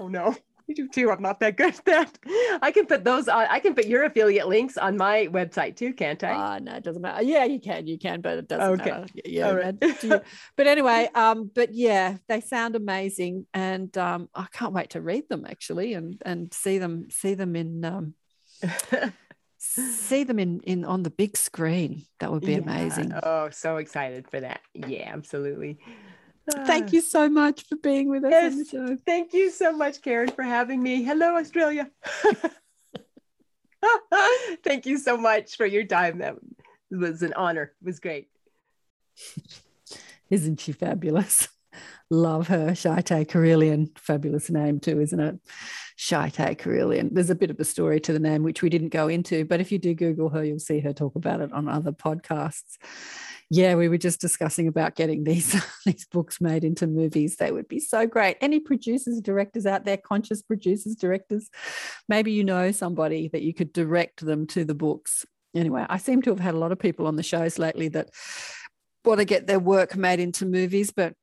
oh no you do too i'm not that good at that i can put those on i can put your affiliate links on my website too can't i Ah, no, it doesn't matter. Yeah, you can, you can, but it doesn't Okay. matter. Yeah, right. man, do you- [laughs] but anyway, um, but yeah, they sound amazing, and um, I can't wait to read them actually, and and see them, see them in, um, see them in in on the big screen. That would be Yeah. amazing. oh so excited for that yeah absolutely Thank you so much for being with us on the Yes. show. Thank you so much, Karen, for having me. Hello, Australia. [laughs] Thank you so much for your time. That was an honor. It was great. [laughs] Isn't she fabulous? [laughs] Love her. Shaite Carillion. Fabulous name too, isn't it? Shaite Carillion. There's a bit of a story to the name, which we didn't go into, but if you do Google her, you'll see her talk about it on other podcasts. Yeah, we were just discussing about getting these, [laughs] these books made into movies. They would be so great. Any producers, directors out there, conscious producers, directors, maybe you know somebody that you could direct them to the books. Anyway, I seem to have had a lot of people on the shows lately that want to get their work made into movies, but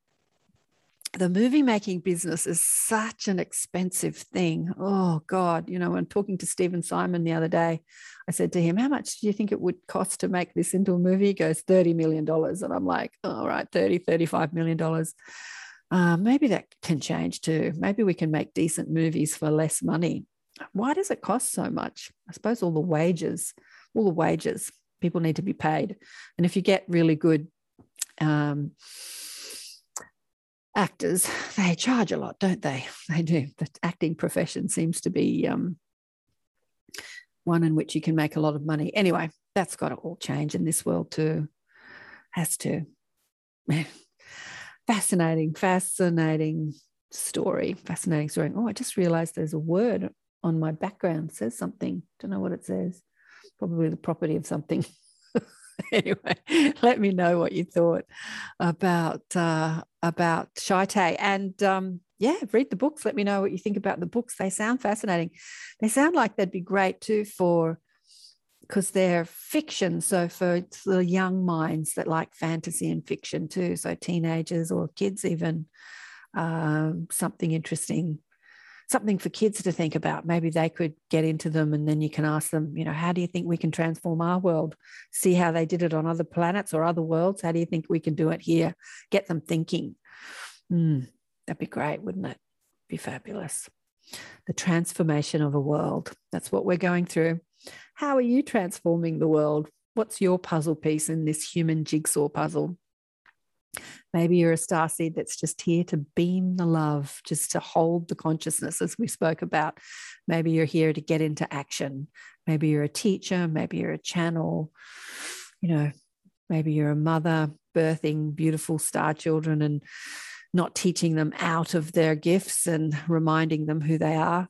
the movie making business is such an expensive thing. Oh God, you know, when talking to Stephen Simon the other day, I said to him, How much do you think it would cost to make this into a movie? He goes, $30 million. And I'm like, All right, 30, 35 million dollars. Uh, maybe that can change too. Maybe we can make decent movies for less money. Why does it cost so much? I suppose all the wages, all the wages, people need to be paid. And if you get really good um, actors, [laughs] they charge a lot, don't they? [laughs] They do. The acting profession seems to be um, one in which you can make a lot of money. Anyway, that's got to all change in this world too. Has to. [laughs] Fascinating, fascinating story. Fascinating story. Oh, I just realized there's a word on my background. It says something. Don't know what it says. Probably the property of something. [laughs] anyway, let me know what you thought about uh, about Shy And um, yeah, read the books. Let me know what you think about the books. They sound fascinating. They sound like they'd be great too for because they're fiction. So for the young minds that like fantasy and fiction too, so teenagers or kids even, um, something interesting, something for kids to think about. Maybe they could get into them, and then you can ask them, you know, how do you think we can transform our world? See how they did it on other planets or other worlds. How do you think we can do it here? Get them thinking. Mm, that'd be great, wouldn't it? Be fabulous. The transformation of a world. That's what we're going through. How are you transforming the world? What's your puzzle piece in this human jigsaw puzzle? Maybe you're a star seed that's just here to beam the love, just to hold the consciousness, as we spoke about. Maybe you're here to get into action. Maybe you're a teacher. Maybe you're a channel. You know, maybe you're a mother birthing beautiful star children and not teaching them out of their gifts and reminding them who they are,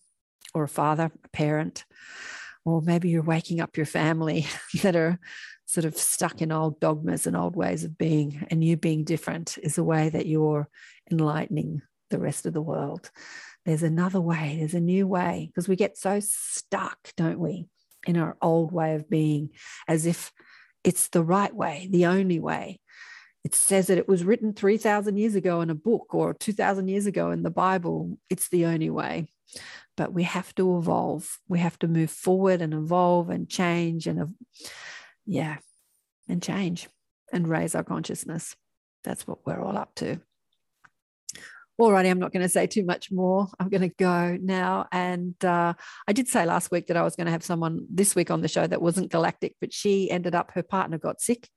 or a father, a parent or maybe you're waking up your family [laughs] that are sort of stuck in old dogmas and old ways of being, and you being different is a way that you're enlightening the rest of the world. There's another way, there's a new way, because we get so stuck, don't we, in our old way of being, as if it's the right way, the only way. It says that it was written 3,000 years ago in a book or 2,000 years ago in the Bible. It's the only way but we have to evolve. We have to move forward and evolve and change and, yeah, and change and raise our consciousness. That's what we're all up to. Alrighty, I'm not going to say too much more. I'm going to go now. And uh, I did say last week that I was going to have someone this week on the show that wasn't galactic, but she ended up, her partner got sick.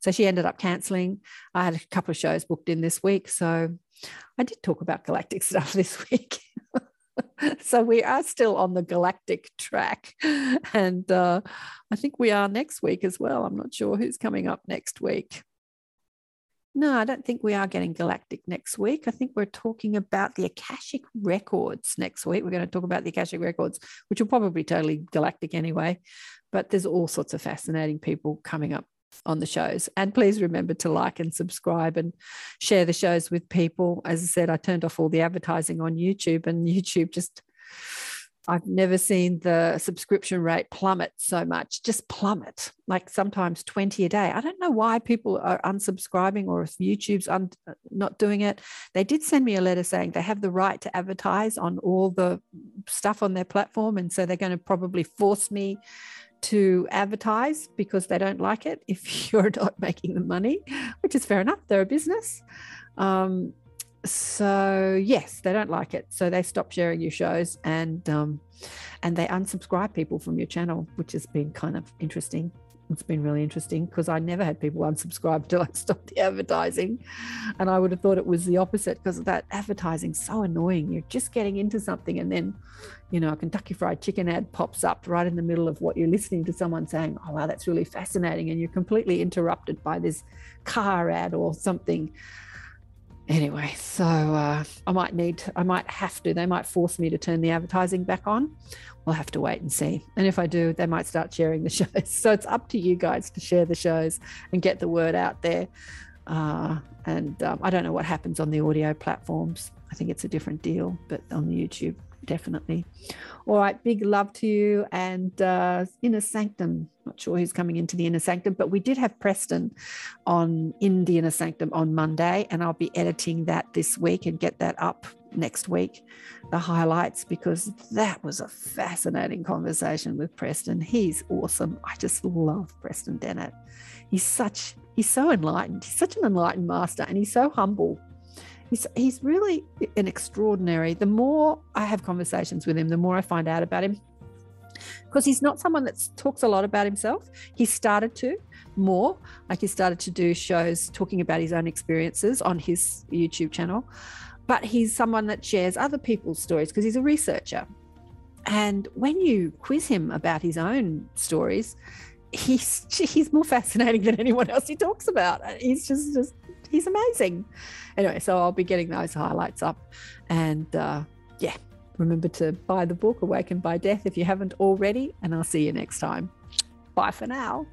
So she ended up canceling. I had a couple of shows booked in this week. So I did talk about galactic [laughs] stuff this week. [laughs] so we are still on the galactic track. [laughs] And uh, I think we are next week as well. I'm not sure who's coming up next week. No, I don't think we are getting galactic next week. I think we're talking about the Akashic records next week. We're going to talk about the Akashic records, which will probably totally galactic anyway. But there's all sorts of fascinating people coming up on the shows. And please remember to like and subscribe and share the shows with people. As I said, I turned off all the advertising on YouTube, and [laughs] YouTube just, I've never seen the subscription rate plummet so much, just plummet, like sometimes 20 a day. I don't know why people are unsubscribing or if YouTube's un- not doing it. They did send me a letter saying they have the right to advertise on all the stuff on their platform. And so they're going to probably force me to advertise because they don't like it if [laughs] you're not making the money, which is fair enough. They're a business. Um, so yes, they don't like it. So they stop sharing your shows and um, and they unsubscribe people from your channel, which has been kind of interesting it's been really interesting because I never had people unsubscribe till I [laughs] stopped the advertising. And I would have thought it was the opposite because that advertising so annoying. You're just getting into something and then, you know, a Kentucky Fried Chicken ad pops up right in the middle of what you're listening to someone saying, oh, wow, that's really fascinating. And you're completely interrupted by this car ad or something anyway so uh, i might need to, i might have to they might force me to turn the advertising back on. We'll have to wait and see. And if i do they might start sharing the shows. [laughs] So it's up to you guys to share the shows and get the word out there. Uh, and um, i don't know what happens on the audio platforms. I think it's a different deal but on youtube definitely. All right, big love to you and uh, Inner Sanctum. Not sure who's coming into the Inner Sanctum, but we did have Preston on in the Inner Sanctum on Monday, and I'll be editing that this week and get that up next week, the highlights, because that was a fascinating conversation with Preston. He's awesome. I just love Preston Dennett. He's such, he's so enlightened. He's such an enlightened master, and he's so humble he's he's really an extraordinary. The more I have conversations with him, the more I find out about him. Because he's not someone that talks a lot about himself. He started to more, like he started to do shows talking about his own experiences on his YouTube channel. But he's someone that shares other people's stories because he's a researcher. And when you quiz him about his own stories, he's he's more fascinating than anyone else he talks about. He's just just he's amazing. Anyway, so I'll be getting those highlights up. And uh, yeah, remember to buy the book, Awakened by Death, if you haven't already. And I'll see you next time. Bye for now.